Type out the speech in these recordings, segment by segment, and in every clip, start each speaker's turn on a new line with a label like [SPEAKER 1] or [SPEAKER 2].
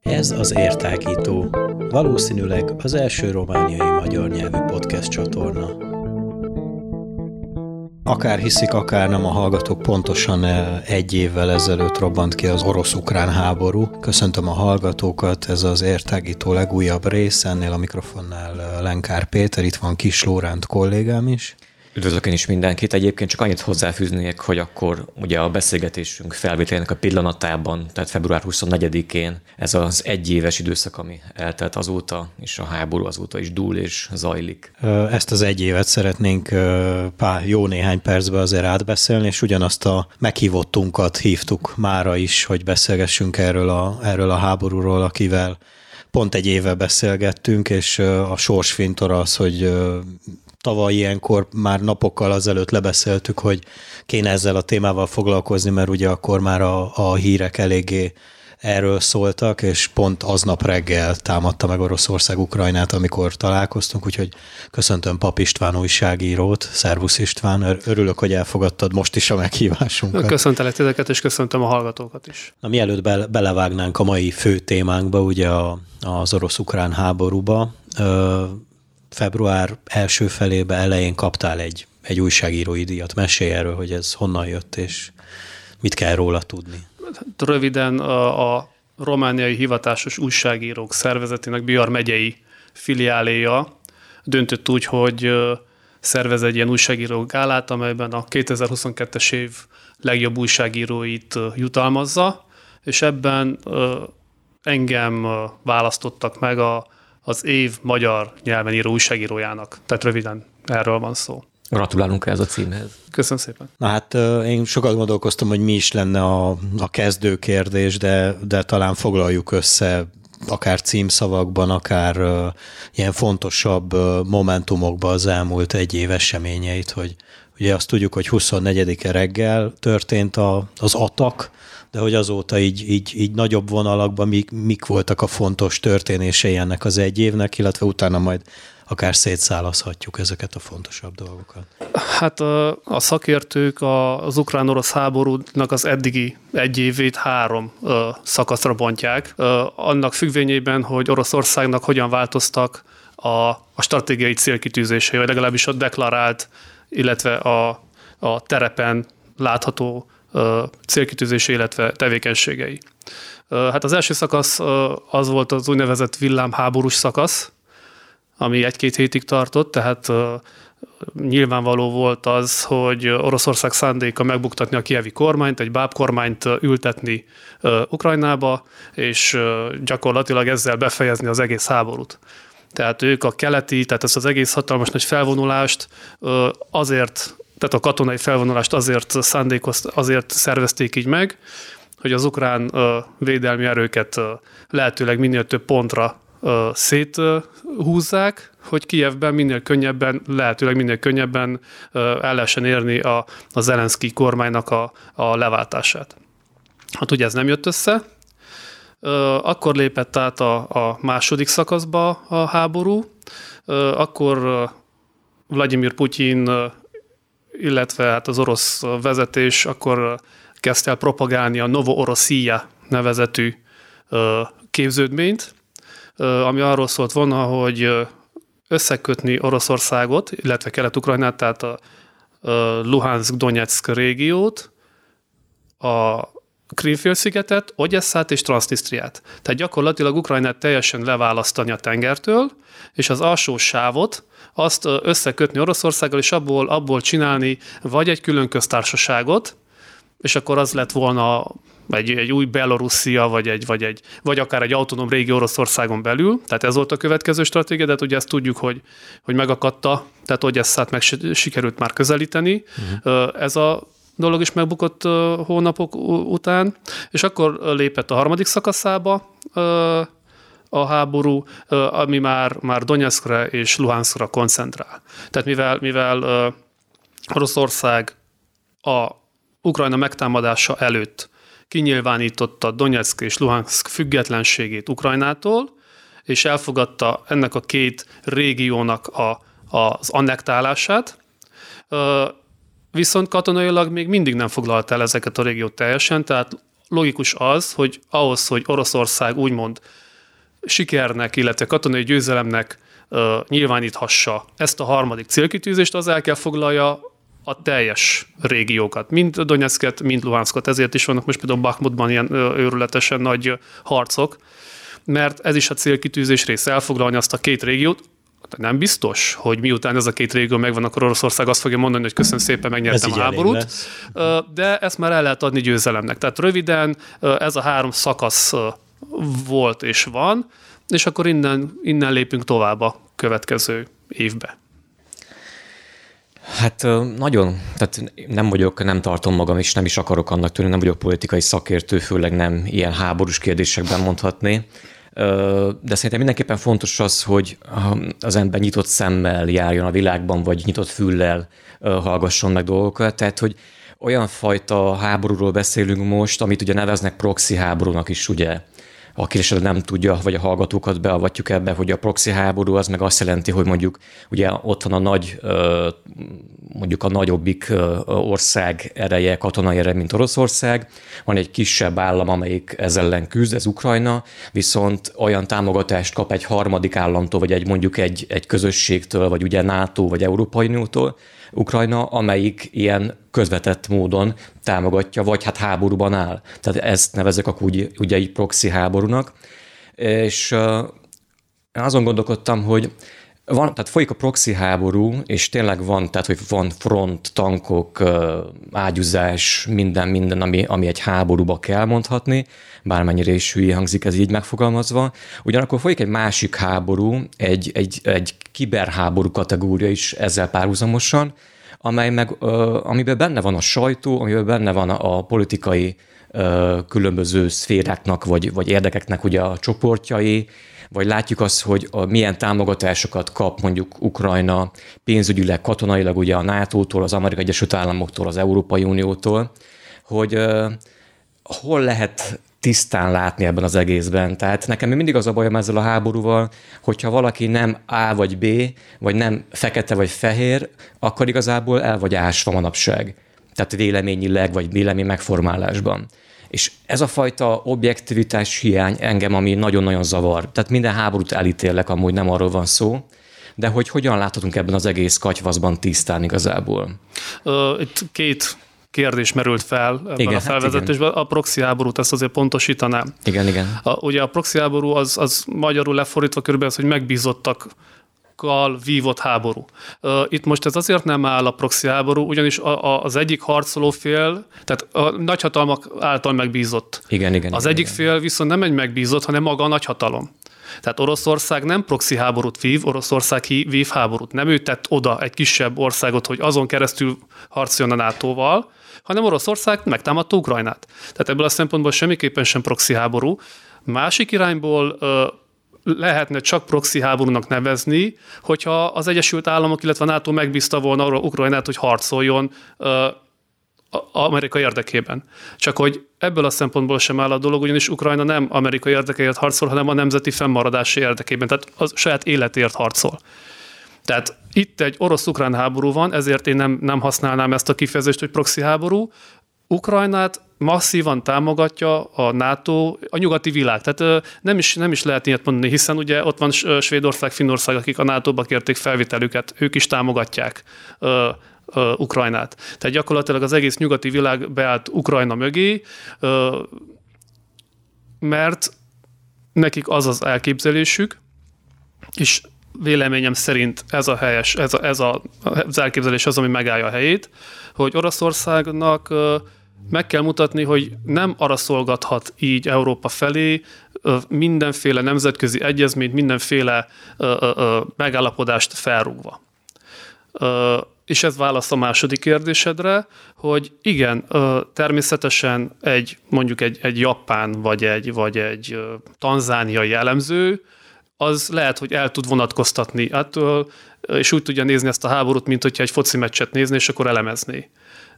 [SPEAKER 1] Ez az Értágító, valószínűleg az első romániai magyar nyelvű podcast csatorna. Akár hiszik, akár nem a hallgatók, pontosan eh, egy évvel ezelőtt robbant ki az orosz-ukrán háború. Köszöntöm a hallgatókat, ez az Értágító legújabb rész, ennél a mikrofonnál eh, Lenkár Péter, itt van Kis Lóránt kollégám is.
[SPEAKER 2] Üdvözlök én is mindenkit. Egyébként csak annyit hozzáfűznék, hogy akkor ugye a beszélgetésünk felvételének a pillanatában, tehát február 24-én ez az egyéves időszak, ami eltelt azóta, és a háború azóta is dúl és zajlik.
[SPEAKER 1] Ezt az egy évet szeretnénk pár jó néhány percben azért átbeszélni, és ugyanazt a meghívottunkat hívtuk mára is, hogy beszélgessünk erről a, erről a háborúról, akivel pont egy éve beszélgettünk, és a sorsfintor az, hogy tavaly ilyenkor már napokkal azelőtt lebeszéltük, hogy kéne ezzel a témával foglalkozni, mert ugye akkor már a, a hírek eléggé erről szóltak, és pont aznap reggel támadta meg Oroszország Ukrajnát, amikor találkoztunk, úgyhogy köszöntöm Pap István újságírót, Szervusz István, örülök, hogy elfogadtad most is a meghívásunkat.
[SPEAKER 3] Köszöntelek titeket, és köszöntöm a hallgatókat is.
[SPEAKER 1] Na, mielőtt be, belevágnánk a mai fő témánkba, ugye a, az orosz-ukrán háborúba, február első felébe elején kaptál egy, egy újságírói díjat. Mesélj erről, hogy ez honnan jött, és mit kell róla tudni.
[SPEAKER 3] Röviden a, a romániai hivatásos újságírók szervezetének Biar megyei filiáléja döntött úgy, hogy szervez egy ilyen újságíró gálát, amelyben a 2022-es év legjobb újságíróit jutalmazza, és ebben engem választottak meg a az év magyar nyelven író újságírójának. Tehát röviden erről van szó.
[SPEAKER 2] Gratulálunk ez a címhez.
[SPEAKER 3] Köszönöm szépen.
[SPEAKER 1] Na hát én sokat gondolkoztam, hogy mi is lenne a, a kezdő kérdés, de, de talán foglaljuk össze akár címszavakban, akár uh, ilyen fontosabb uh, momentumokban az elmúlt egy év eseményeit, hogy ugye azt tudjuk, hogy 24-e reggel történt a, az atak, de hogy azóta így, így, így nagyobb vonalakban mik, mik voltak a fontos történései ennek az egy évnek, illetve utána majd akár szétszálazhatjuk ezeket a fontosabb dolgokat.
[SPEAKER 3] Hát a, a szakértők az ukrán-orosz háborúnak az eddigi egy évét három ö, szakaszra bontják. Ö, annak függvényében, hogy Oroszországnak hogyan változtak a, a stratégiai célkitűzései, vagy legalábbis a deklarált, illetve a, a terepen látható célkitűzése, illetve tevékenységei. Hát az első szakasz az volt az úgynevezett villámháborús szakasz, ami egy-két hétig tartott, tehát nyilvánvaló volt az, hogy Oroszország szándéka megbuktatni a kievi kormányt, egy báb kormányt ültetni Ukrajnába, és gyakorlatilag ezzel befejezni az egész háborút. Tehát ők a keleti, tehát ezt az egész hatalmas nagy felvonulást azért tehát a katonai felvonulást azért szándékozt, azért szervezték így meg, hogy az ukrán védelmi erőket lehetőleg minél több pontra széthúzzák, hogy Kijevben minél könnyebben, lehetőleg minél könnyebben el lehessen érni a, a Zelenszky kormánynak a, a leváltását. Hát ugye ez nem jött össze, akkor lépett át a, a második szakaszba a háború, akkor Vladimir Putyin illetve hát az orosz vezetés akkor kezdte el propagálni a Novo Oroszia nevezetű képződményt, ami arról szólt volna, hogy összekötni Oroszországot, illetve Kelet-Ukrajnát, tehát a Luhansk-Donetsk régiót, a Krimfélszigetet, Ogyesszát és Transnistriát. Tehát gyakorlatilag Ukrajnát teljesen leválasztani a tengertől, és az alsó sávot azt összekötni Oroszországgal, és abból, abból csinálni vagy egy külön köztársaságot, és akkor az lett volna egy, egy új Belorusszia, vagy, egy, vagy, egy, vagy akár egy autonóm régi Oroszországon belül, tehát ez volt a következő stratégia, de hát ugye ezt tudjuk, hogy, hogy megakadta, tehát hogy ezt meg sikerült már közelíteni. Uh-huh. Ez a dolog is megbukott hónapok után, és akkor lépett a harmadik szakaszába a háború, ami már, már Donetskra és Luhanskra koncentrál. Tehát mivel, mivel Oroszország a Ukrajna megtámadása előtt kinyilvánította Donetsk és Luhansk függetlenségét Ukrajnától, és elfogadta ennek a két régiónak a, az annektálását, Viszont katonailag még mindig nem foglalt el ezeket a régiót teljesen, tehát logikus az, hogy ahhoz, hogy Oroszország úgymond sikernek, illetve katonai győzelemnek uh, nyilváníthassa ezt a harmadik célkitűzést, az el kell foglalja a teljes régiókat, mind Donetsket, mind Luhanskot. Ezért is vannak most például Bakhmutban ilyen őrületesen nagy harcok, mert ez is a célkitűzés része, elfoglalni azt a két régiót, nem biztos, hogy miután ez a két régió megvan, akkor Oroszország azt fogja mondani, hogy köszönöm szépen, megnyertem a háborút. De ezt már el lehet adni győzelemnek. Tehát röviden ez a három szakasz volt és van, és akkor innen, innen lépünk tovább a következő évbe.
[SPEAKER 2] Hát nagyon, tehát nem vagyok, nem tartom magam, és nem is akarok annak tűnni, nem vagyok politikai szakértő, főleg nem ilyen háborús kérdésekben mondhatni. De szerintem mindenképpen fontos az, hogy az ember nyitott szemmel járjon a világban, vagy nyitott füllel hallgasson meg dolgokat. Tehát, hogy olyan fajta háborúról beszélünk most, amit ugye neveznek proxy háborúnak is, ugye aki esetleg nem tudja, vagy a hallgatókat beavatjuk ebbe, hogy a proxy háború az meg azt jelenti, hogy mondjuk ugye ott van a nagy, mondjuk a nagyobbik ország ereje, katonai ereje, mint Oroszország, van egy kisebb állam, amelyik ezzel ellen küzd, ez Ukrajna, viszont olyan támogatást kap egy harmadik államtól, vagy egy mondjuk egy, egy közösségtől, vagy ugye NATO, vagy Európai Uniótól, Ukrajna, amelyik ilyen közvetett módon támogatja, vagy hát háborúban áll. Tehát ezt nevezek akkor úgy, ugye egy proxy háborúnak. És azon gondolkodtam, hogy van, tehát folyik a proxy háború, és tényleg van, tehát hogy van front, tankok, ágyúzás, minden, minden, ami, ami egy háborúba kell mondhatni, bármennyire is hülye hangzik ez így megfogalmazva. Ugyanakkor folyik egy másik háború, egy, egy, egy kiberháború kategória is ezzel párhuzamosan, amely meg, amiben benne van a sajtó, amiben benne van a politikai különböző szféráknak vagy, vagy érdekeknek ugye a csoportjai, vagy látjuk azt, hogy a, milyen támogatásokat kap mondjuk Ukrajna pénzügyileg, katonailag ugye a NATO-tól, az Amerikai Egyesült Államoktól, az Európai Uniótól, hogy uh, hol lehet tisztán látni ebben az egészben. Tehát nekem mindig az a bajom ezzel a háborúval, hogyha valaki nem A vagy B, vagy nem fekete vagy fehér, akkor igazából el vagy ásva manapság. Tehát véleményileg, vagy vélemény megformálásban. És ez a fajta objektivitás hiány engem, ami nagyon-nagyon zavar. Tehát minden háborút elítélek, amúgy nem arról van szó, de hogy hogyan láthatunk ebben az egész katyvaszban tisztán igazából?
[SPEAKER 3] Uh, itt két kérdés merült fel ebben igen, a felvezetésben. Hát a proxy háborút ezt azért pontosítanám.
[SPEAKER 2] Igen, igen.
[SPEAKER 3] A, ugye a proxy háború az, az magyarul lefordítva körülbelül az, hogy megbízottak vívott háború. Itt most ez azért nem áll a proxy háború, ugyanis a, a, az egyik harcoló fél, tehát a nagyhatalmak által megbízott.
[SPEAKER 2] Igen, igen.
[SPEAKER 3] Az
[SPEAKER 2] igen,
[SPEAKER 3] egyik
[SPEAKER 2] igen.
[SPEAKER 3] fél viszont nem egy megbízott, hanem maga a nagyhatalom. Tehát Oroszország nem proxy háborút vív, Oroszország vív háborút. Nem ő tett oda egy kisebb országot, hogy azon keresztül harcoljon a NATO-val, hanem Oroszország megtámadta Ukrajnát. Tehát ebből a szempontból semmiképpen sem proxy háború. Másik irányból lehetne csak proxy háborúnak nevezni, hogyha az Egyesült Államok, illetve a NATO megbízta volna arra Ukrajnát, hogy harcoljon Amerika érdekében. Csak hogy ebből a szempontból sem áll a dolog, ugyanis Ukrajna nem Amerika érdekeért harcol, hanem a nemzeti fennmaradási érdekében, tehát a saját életért harcol. Tehát itt egy orosz-ukrán háború van, ezért én nem, nem használnám ezt a kifejezést, hogy proxy háború. Ukrajnát masszívan támogatja a NATO, a nyugati világ. Tehát nem is, nem is lehet ilyet mondani, hiszen ugye ott van Svédország, Finnország, akik a NATO-ba kérték felvételüket, ők is támogatják Ukrajnát. Tehát gyakorlatilag az egész nyugati világ beállt Ukrajna mögé, mert nekik az az elképzelésük, és véleményem szerint ez a helyes, ez, a, ez a, az elképzelés az, ami megállja a helyét, hogy Oroszországnak meg kell mutatni, hogy nem arra szolgathat így Európa felé mindenféle nemzetközi egyezményt, mindenféle megállapodást felrúgva. És ez válasz a második kérdésedre, hogy igen, természetesen egy mondjuk egy, egy japán vagy egy, vagy egy tanzániai jellemző, az lehet, hogy el tud vonatkoztatni ettől, és úgy tudja nézni ezt a háborút, mint hogyha egy foci meccset nézni, és akkor elemezné.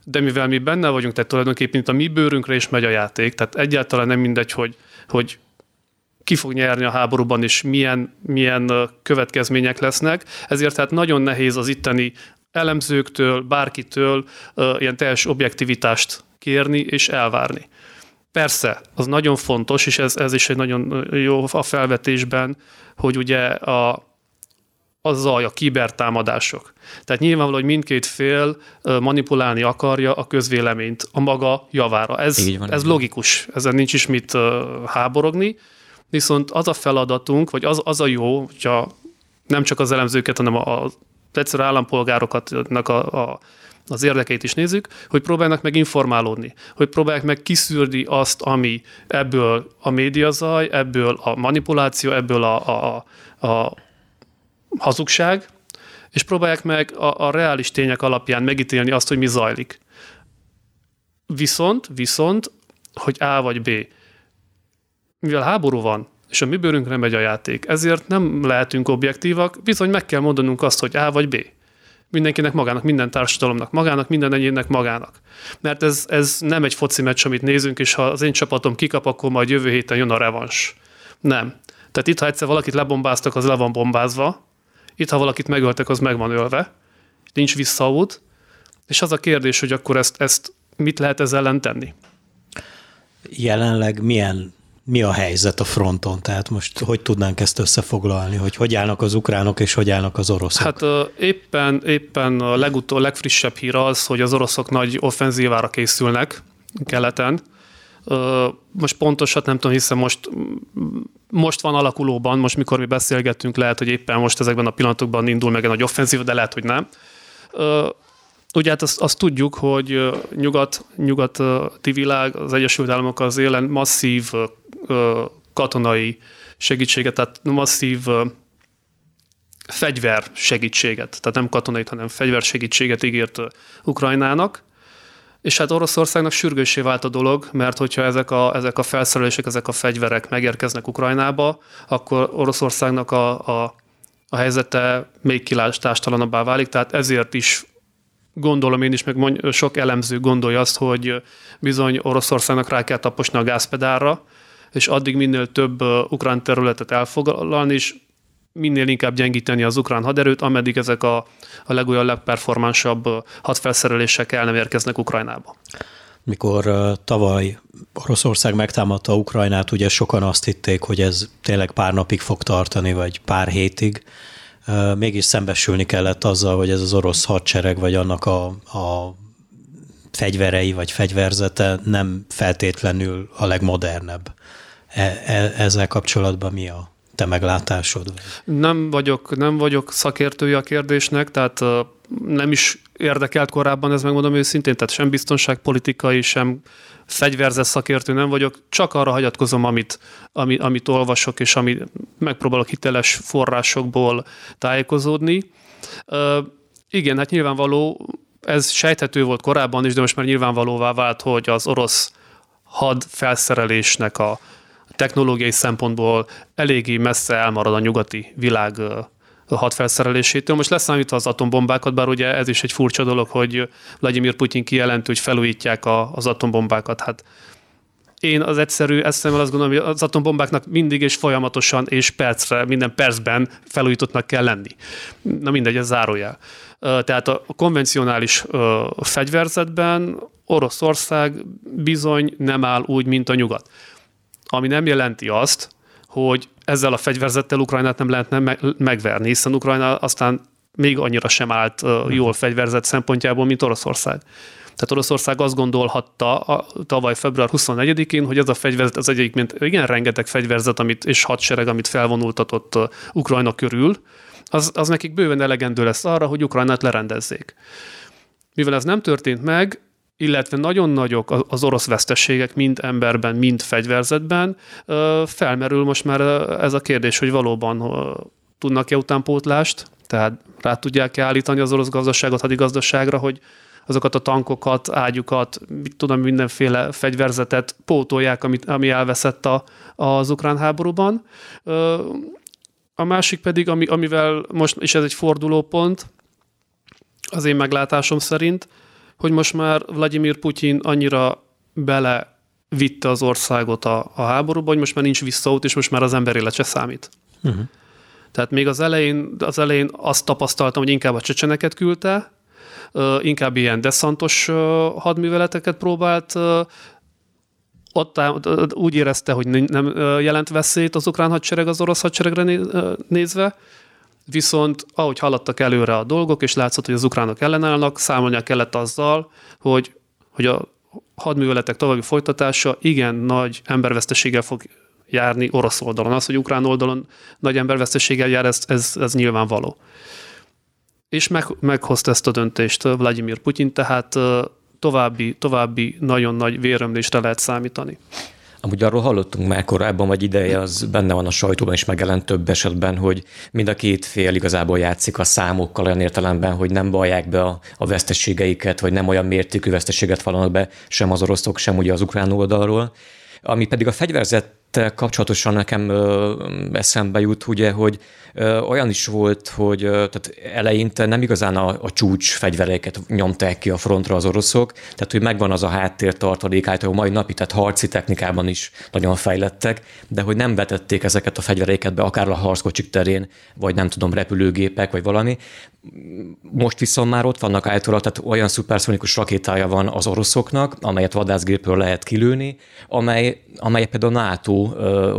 [SPEAKER 3] De mivel mi benne vagyunk, tehát tulajdonképpen itt a mi bőrünkre is megy a játék, tehát egyáltalán nem mindegy, hogy, hogy ki fog nyerni a háborúban, és milyen, milyen következmények lesznek. Ezért tehát nagyon nehéz az itteni elemzőktől, bárkitől ilyen teljes objektivitást kérni és elvárni. Persze, az nagyon fontos, és ez, ez is egy nagyon jó a felvetésben, hogy ugye a, a zaj, a kibertámadások. Tehát nyilvánvaló, hogy mindkét fél manipulálni akarja a közvéleményt a maga javára. Ez, van, ez logikus, ezen nincs is mit háborogni, viszont az a feladatunk, vagy az, az a jó, hogyha nem csak az elemzőket, hanem az egyszerű állampolgárokat a, a, az érdekeit is nézzük, hogy próbálnak meg informálódni, hogy próbálják meg kiszűrni azt, ami ebből a médiazaj, ebből a manipuláció, ebből a, a, a hazugság, és próbálják meg a, a reális tények alapján megítélni azt, hogy mi zajlik. Viszont, viszont, hogy A vagy B. Mivel háború van, és a mi bőrünkre megy a játék, ezért nem lehetünk objektívak, bizony meg kell mondanunk azt, hogy A vagy B. Mindenkinek magának, minden társadalomnak magának, minden egyénnek magának. Mert ez, ez nem egy foci meccs, amit nézünk, és ha az én csapatom kikap, akkor majd jövő héten jön a revans. Nem. Tehát itt, ha egyszer valakit lebombáztak, az le van bombázva, itt, ha valakit megöltek, az meg van ölve, nincs visszaút, és az a kérdés, hogy akkor ezt, ezt mit lehet ezzel ellen tenni?
[SPEAKER 1] Jelenleg milyen mi a helyzet a fronton? Tehát most hogy tudnánk ezt összefoglalni, hogy hogy állnak az ukránok és hogy állnak az oroszok?
[SPEAKER 3] Hát éppen, éppen a legutó, legfrissebb hír az, hogy az oroszok nagy offenzívára készülnek keleten. Most pontosat nem tudom, hiszen most, most van alakulóban, most mikor mi beszélgettünk, lehet, hogy éppen most ezekben a pillanatokban indul meg egy nagy offenzív, de lehet, hogy nem. Ugye hát azt, azt tudjuk, hogy nyugat, nyugati világ, az Egyesült Államok az élen masszív katonai segítséget, tehát masszív fegyver segítséget, tehát nem katonai, hanem fegyver segítséget ígért Ukrajnának, és hát Oroszországnak sürgősé vált a dolog, mert hogyha ezek a, ezek a felszerelések, ezek a fegyverek megérkeznek Ukrajnába, akkor Oroszországnak a, a, a helyzete még kilátástalanabbá válik, tehát ezért is gondolom én is, meg mondj, sok elemző gondolja azt, hogy bizony Oroszországnak rá kell taposni a gázpedálra, és addig minél több ukrán területet elfoglalni, és minél inkább gyengíteni az ukrán haderőt, ameddig ezek a, a legújabb, legperformánsabb hadfelszerelések el nem érkeznek Ukrajnába.
[SPEAKER 1] Mikor tavaly Oroszország megtámadta Ukrajnát, ugye sokan azt hitték, hogy ez tényleg pár napig fog tartani, vagy pár hétig. Mégis szembesülni kellett azzal, hogy ez az orosz hadsereg, vagy annak a, a fegyverei, vagy fegyverzete nem feltétlenül a legmodernebb. E, e, ezzel kapcsolatban mi a te meglátásod?
[SPEAKER 3] Nem vagyok, nem vagyok szakértője a kérdésnek, tehát nem is érdekelt korábban, ez megmondom őszintén, tehát sem biztonságpolitikai, sem fegyverzett szakértő nem vagyok, csak arra hagyatkozom, amit, ami, amit olvasok, és ami megpróbálok hiteles forrásokból tájékozódni. Igen, hát nyilvánvaló, ez sejthető volt korábban is, de most már nyilvánvalóvá vált, hogy az orosz had felszerelésnek a, technológiai szempontból eléggé messze elmarad a nyugati világ hadfelszerelésétől. Most leszámítva az atombombákat, bár ugye ez is egy furcsa dolog, hogy Vladimir Putyin kijelenti, hogy felújítják a, az atombombákat. Hát én az egyszerű eszemmel azt gondolom, hogy az atombombáknak mindig és folyamatosan és percre, minden percben felújítottnak kell lenni. Na mindegy, ez zárójel. Tehát a konvencionális fegyverzetben Oroszország bizony nem áll úgy, mint a nyugat ami nem jelenti azt, hogy ezzel a fegyverzettel Ukrajnát nem lehetne megverni, hiszen Ukrajna aztán még annyira sem állt jól fegyverzet szempontjából, mint Oroszország. Tehát Oroszország azt gondolhatta a, tavaly február 24-én, hogy ez a fegyverzet, ez egyébként igen rengeteg fegyverzet amit, és hadsereg, amit felvonultatott Ukrajna körül, az, az nekik bőven elegendő lesz arra, hogy Ukrajnát lerendezzék. Mivel ez nem történt meg, illetve nagyon nagyok az orosz veszteségek, mind emberben, mind fegyverzetben, felmerül most már ez a kérdés, hogy valóban tudnak-e utánpótlást, tehát rá tudják-e állítani az orosz gazdaságot, hadigazdaságra, hogy azokat a tankokat, ágyukat, mit tudom, mindenféle fegyverzetet pótolják, amit, ami elveszett a, az ukrán háborúban. A másik pedig, ami, amivel most, és ez egy fordulópont, az én meglátásom szerint, hogy most már Vladimir Putyin annyira bele vitte az országot a, a háborúba, hogy most már nincs visszaút, és most már az ember élete számít. Uh-huh. Tehát még az elején, az elején azt tapasztaltam, hogy inkább a csecseneket küldte, inkább ilyen deszantos hadműveleteket próbált ott úgy érezte, hogy nem jelent veszélyt az ukrán hadsereg az orosz hadseregre nézve, viszont ahogy haladtak előre a dolgok, és látszott, hogy az ukránok ellenállnak, számolnia kellett azzal, hogy, hogy a hadműveletek további folytatása igen nagy emberveszteséggel fog járni orosz oldalon. Az, hogy ukrán oldalon nagy emberveszteséggel jár, ez, ez, ez nyilvánvaló. És meg, meghozta ezt a döntést Vladimir Putyin, tehát további, további nagyon nagy vérömlésre lehet számítani.
[SPEAKER 2] Amúgy arról hallottunk már korábban, vagy ideje, az benne van a sajtóban is megjelent több esetben, hogy mind a két fél igazából játszik a számokkal olyan értelemben, hogy nem vallják be a, a veszteségeiket, vagy nem olyan mértékű veszteséget vallanak be sem az oroszok, sem ugye az ukrán oldalról. Ami pedig a fegyverzettel kapcsolatosan nekem ö, eszembe jut, ugye, hogy olyan is volt, hogy tehát eleinte nem igazán a, a csúcs fegyvereket nyomták ki a frontra az oroszok, tehát hogy megvan az a háttér tartalék, általában mai napi, tehát harci technikában is nagyon fejlettek, de hogy nem vetették ezeket a fegyveréket be, akár a harckocsik terén, vagy nem tudom, repülőgépek, vagy valami. Most viszont már ott vannak általában, tehát olyan szuperszonikus rakétája van az oroszoknak, amelyet vadászgépről lehet kilőni, amely, amely például NATO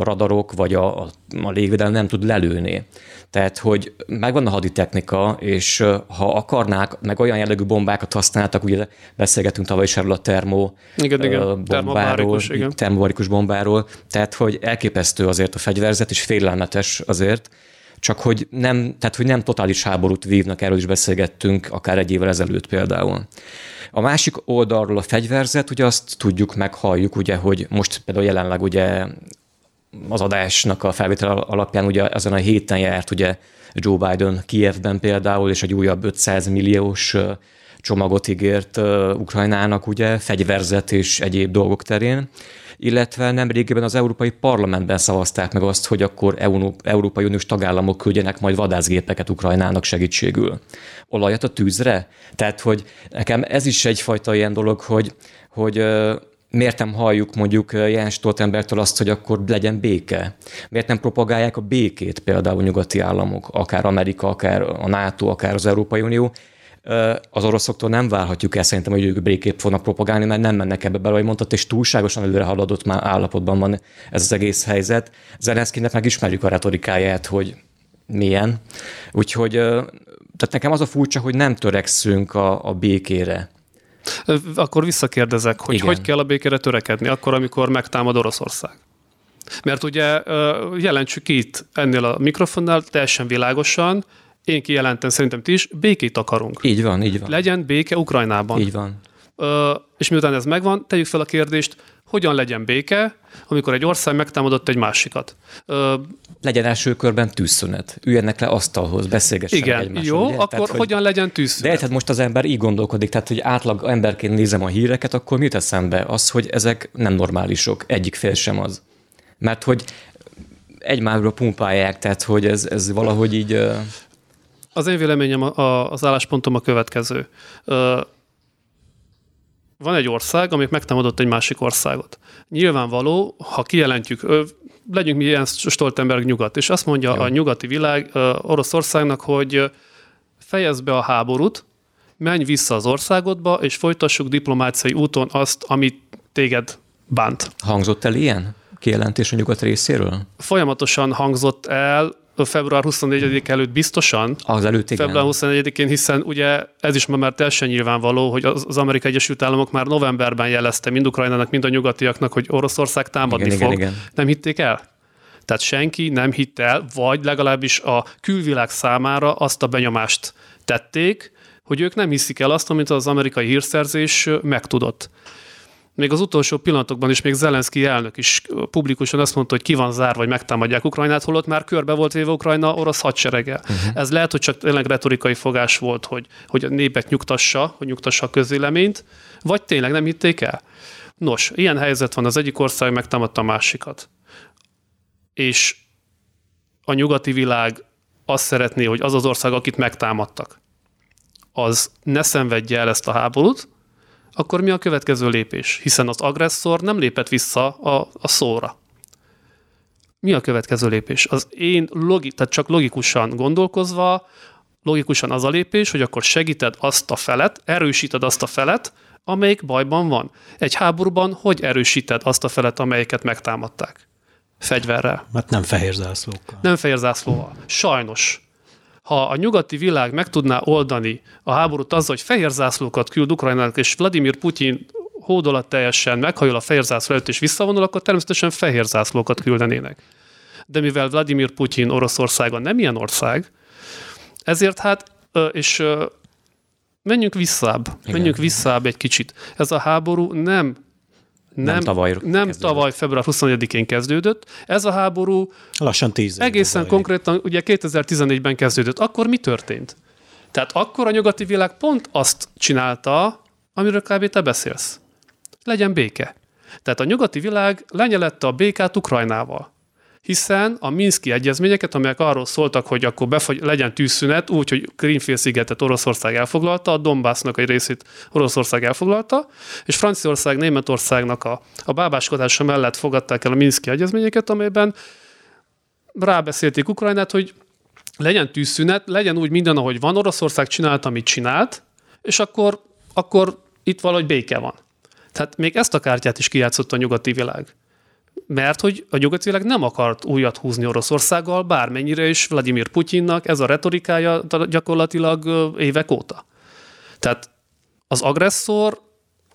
[SPEAKER 2] radarok vagy a, a légvédelem nem tud lelőni. Tehát, hogy megvan a haditechnika, és ha akarnák, meg olyan jellegű bombákat használtak, ugye beszélgetünk tavaly is erről a termo
[SPEAKER 3] igen, igen. bombáról, igen.
[SPEAKER 2] termobarikus bombáról, tehát, hogy elképesztő azért a fegyverzet, és félelmetes azért, csak hogy nem, tehát, hogy nem totális háborút vívnak, erről is beszélgettünk, akár egy évvel ezelőtt például. A másik oldalról a fegyverzet, ugye azt tudjuk, meghalljuk, ugye, hogy most például jelenleg ugye az adásnak a felvétel alapján ugye ezen a héten járt ugye Joe Biden Kievben például, és egy újabb 500 milliós csomagot ígért Ukrajnának, ugye, fegyverzet és egyéb dolgok terén illetve nem régebben az Európai Parlamentben szavazták meg azt, hogy akkor Európai Uniós tagállamok küldjenek majd vadászgépeket Ukrajnának segítségül. Olajat a tűzre? Tehát, hogy nekem ez is egyfajta ilyen dolog, hogy, hogy miért nem halljuk mondjuk Jens Stoltenbergtől azt, hogy akkor legyen béke? Miért nem propagálják a békét például nyugati államok, akár Amerika, akár a NATO, akár az Európai Unió? az oroszoktól nem várhatjuk el szerintem, hogy ők békép fognak propagálni, mert nem mennek ebbe bele, ahogy mondtad, és túlságosan előre haladott már állapotban van ez az egész helyzet. Zelenszkinek meg ismerjük a retorikáját, hogy milyen. Úgyhogy tehát nekem az a furcsa, hogy nem törekszünk a, a békére.
[SPEAKER 3] Akkor visszakérdezek, hogy Igen. hogy kell a békére törekedni, akkor, amikor megtámad Oroszország? Mert ugye jelentsük itt ennél a mikrofonnál teljesen világosan, én kijelentem, szerintem ti is, békét akarunk.
[SPEAKER 2] Így van, így van.
[SPEAKER 3] Legyen béke Ukrajnában.
[SPEAKER 2] Így van.
[SPEAKER 3] Ö, és miután ez megvan, tegyük fel a kérdést, hogyan legyen béke, amikor egy ország megtámadott egy másikat. Ö,
[SPEAKER 2] legyen első körben tűzszünet. Üljenek le asztalhoz, beszélgessenek
[SPEAKER 3] Igen,
[SPEAKER 2] egymással.
[SPEAKER 3] jó, ugye? akkor tehát, hogyan hogy... legyen tűzszünet?
[SPEAKER 2] De hát most az ember így gondolkodik, tehát hogy átlag emberként nézem a híreket, akkor mit eszembe? Az, hogy ezek nem normálisok, egyik fél sem az. Mert hogy egymásra pumpálják, tehát hogy ez, ez valahogy így...
[SPEAKER 3] Az én véleményem, a, az álláspontom a következő. Van egy ország, amelyik megtámadott egy másik országot. Nyilvánvaló, ha kijelentjük, legyünk mi ilyen Stoltenberg nyugat, és azt mondja Jó. a nyugati világ Oroszországnak, hogy fejezd be a háborút, menj vissza az országodba, és folytassuk diplomáciai úton azt, amit téged bánt.
[SPEAKER 2] Hangzott el ilyen kijelentés a nyugat részéről?
[SPEAKER 3] Folyamatosan hangzott el, február 24 előtt biztosan.
[SPEAKER 2] Az előtt,
[SPEAKER 3] igen. Február 24-én, hiszen ugye ez is ma már teljesen nyilvánvaló, hogy az Amerikai Egyesült Államok már novemberben jelezte mind Ukrajnának, mind a nyugatiaknak, hogy Oroszország támadni igen, fog. Igen, igen. Nem hitték el? Tehát senki nem hitt el, vagy legalábbis a külvilág számára azt a benyomást tették, hogy ők nem hiszik el azt, amit az amerikai hírszerzés megtudott még az utolsó pillanatokban is még Zelenszky elnök is publikusan azt mondta, hogy ki van zárva, vagy megtámadják Ukrajnát, holott már körbe volt véve Ukrajna orosz hadserege. Uh-huh. Ez lehet, hogy csak tényleg retorikai fogás volt, hogy, hogy a népet nyugtassa, hogy nyugtassa a közéleményt, vagy tényleg nem hitték el. Nos, ilyen helyzet van, az egyik ország megtámadta a másikat. És a nyugati világ azt szeretné, hogy az az ország, akit megtámadtak, az ne szenvedje el ezt a háborút, akkor mi a következő lépés? Hiszen az agresszor nem lépett vissza a, a szóra. Mi a következő lépés? Az én logi, tehát csak logikusan gondolkozva, logikusan az a lépés, hogy akkor segíted azt a felet, erősíted azt a felet, amelyik bajban van. Egy háborúban hogy erősíted azt a felet, amelyeket megtámadták? Fegyverrel.
[SPEAKER 1] Mert nem fehér zászlókkal.
[SPEAKER 3] Nem fehér zászlóval. Sajnos. Ha a nyugati világ meg tudná oldani a háborút azzal, hogy fehér zászlókat küld Ukrajnának, és Vladimir Putyin hódolat teljesen meghajol a fehér zászló előtt és visszavonul, akkor természetesen fehér zászlókat küldenének. De mivel Vladimir Putyin Oroszországon nem ilyen ország, ezért hát, és menjünk visszább, Igen. menjünk visszább egy kicsit. Ez a háború nem nem, nem tavaly, nem kezdődött. tavaly február 21-én kezdődött. Ez a háború
[SPEAKER 1] lassan tíz
[SPEAKER 3] egészen konkrétan ugye 2014-ben kezdődött. Akkor mi történt? Tehát akkor a nyugati világ pont azt csinálta, amiről kb. te beszélsz. Legyen béke. Tehát a nyugati világ lenyelette a békát Ukrajnával hiszen a Minszki egyezményeket, amelyek arról szóltak, hogy akkor befagy, legyen tűzszünet, úgy, hogy Krímfélszigetet Oroszország elfoglalta, a Donbassnak egy részét Oroszország elfoglalta, és Franciaország, Németországnak a, a bábáskodása mellett fogadták el a Minszki egyezményeket, amelyben rábeszélték Ukrajnát, hogy legyen tűzszünet, legyen úgy minden, ahogy van, Oroszország csinált, amit csinált, és akkor, akkor itt valahogy béke van. Tehát még ezt a kártyát is kijátszott a nyugati világ mert hogy a nyugati világ nem akart újat húzni Oroszországgal, bármennyire is Vladimir Putyinnak ez a retorikája gyakorlatilag évek óta. Tehát az agresszor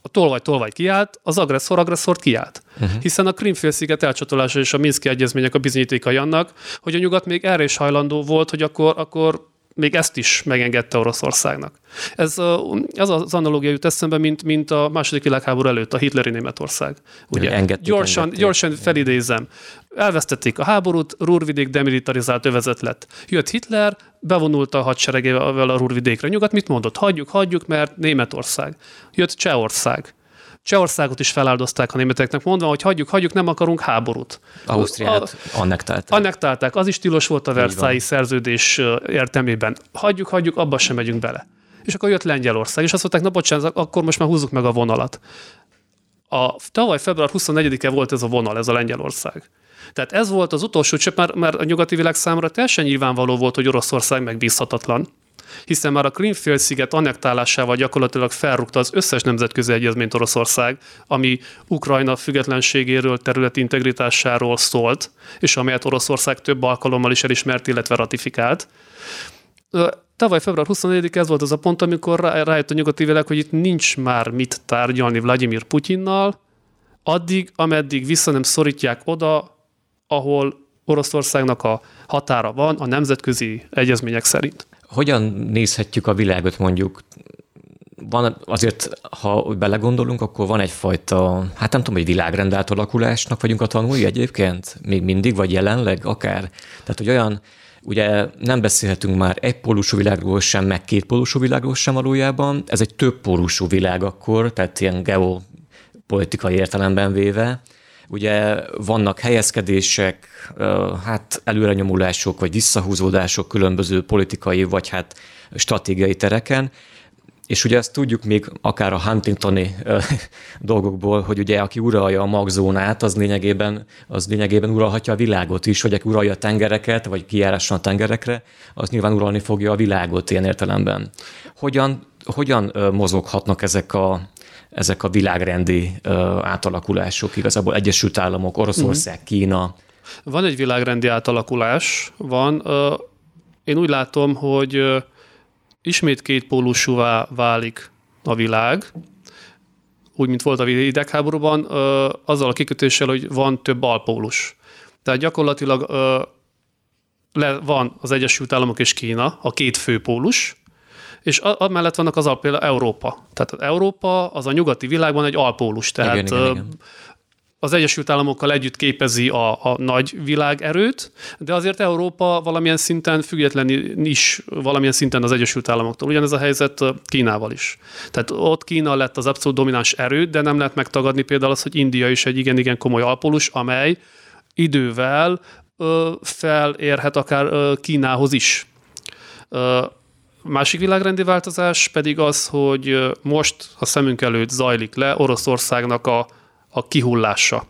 [SPEAKER 3] a tolvaj-tolvaj kiállt, az agresszor agresszort kiállt. Uh-huh. Hiszen a Krimfélsziget elcsatolása és a Minszki egyezmények a bizonyítékai annak, hogy a nyugat még erre is hajlandó volt, hogy akkor, akkor még ezt is megengedte Oroszországnak. Ez az az analógia jut eszembe, mint, mint a második világháború előtt, a hitleri Németország. Ugye? Engedtük, gyorsan, engedtük. gyorsan felidézem. Elvesztették a háborút, Rúrvidék demilitarizált övezet lett. Jött Hitler, bevonult a hadseregével a Rúrvidékre. Nyugat mit mondott? Hagyjuk, hagyjuk, mert Németország. Jött Csehország Csehországot is feláldozták a németeknek, mondva, hogy hagyjuk, hagyjuk, nem akarunk háborút.
[SPEAKER 2] Ausztriát a, annektálták.
[SPEAKER 3] Annektálták, az is tilos volt a Versailles szerződés értelmében. Hagyjuk, hagyjuk, abba sem megyünk bele. És akkor jött Lengyelország, és azt mondták, na bocsánat, akkor most már húzzuk meg a vonalat. A tavaly február 24-e volt ez a vonal, ez a Lengyelország. Tehát ez volt az utolsó csepp, mert, mert a nyugati világ számára teljesen nyilvánvaló volt, hogy Oroszország megbízhatatlan hiszen már a Krimfélsziget annektálásával gyakorlatilag felrúgta az összes nemzetközi egyezményt Oroszország, ami Ukrajna függetlenségéről, területi integritásáról szólt, és amelyet Oroszország több alkalommal is elismert, illetve ratifikált. Tavaly február 24 ez volt az a pont, amikor rájött a nyugati világ, hogy itt nincs már mit tárgyalni Vladimir Putyinnal, addig, ameddig vissza nem szorítják oda, ahol Oroszországnak a határa van a nemzetközi egyezmények szerint
[SPEAKER 2] hogyan nézhetjük a világot mondjuk? Van azért, ha belegondolunk, akkor van egyfajta, hát nem tudom, hogy világrend átalakulásnak vagyunk a tanulni egyébként? Még mindig, vagy jelenleg akár? Tehát, hogy olyan, ugye nem beszélhetünk már egypólusú világról sem, meg kétpólusú világról sem valójában. Ez egy többpólusú világ akkor, tehát ilyen geopolitikai értelemben véve Ugye vannak helyezkedések, hát előrenyomulások vagy visszahúzódások különböző politikai vagy hát stratégiai tereken, és ugye ezt tudjuk még akár a Huntingtoni dolgokból, hogy ugye aki uralja a magzónát, az lényegében, az lényegében uralhatja a világot is, vagy aki uralja a tengereket, vagy kijárásson a tengerekre, az nyilván uralni fogja a világot ilyen értelemben. Hogyan, hogyan mozoghatnak ezek a, ezek a világrendi átalakulások, igazából Egyesült Államok, Oroszország, uh-huh. Kína.
[SPEAKER 3] Van egy világrendi átalakulás, van. Én úgy látom, hogy ismét kétpólusúvá válik a világ, úgy, mint volt a idegháborúban, azzal a kikötéssel, hogy van több alpólus. Tehát gyakorlatilag le, van az Egyesült Államok és Kína, a két főpólus, és amellett vannak az például Európa. Tehát az Európa az a nyugati világban egy alpólus, tehát igen, igen, igen. az Egyesült Államokkal együtt képezi a, a nagy világerőt, de azért Európa valamilyen szinten független is valamilyen szinten az Egyesült Államoktól. Ugyanez a helyzet Kínával is. Tehát ott Kína lett az abszolút domináns erő, de nem lehet megtagadni például az, hogy India is egy igen-igen komoly alpólus, amely idővel ö, felérhet akár ö, Kínához is. Ö, másik világrendi változás pedig az, hogy most a szemünk előtt zajlik le Oroszországnak a, a kihullása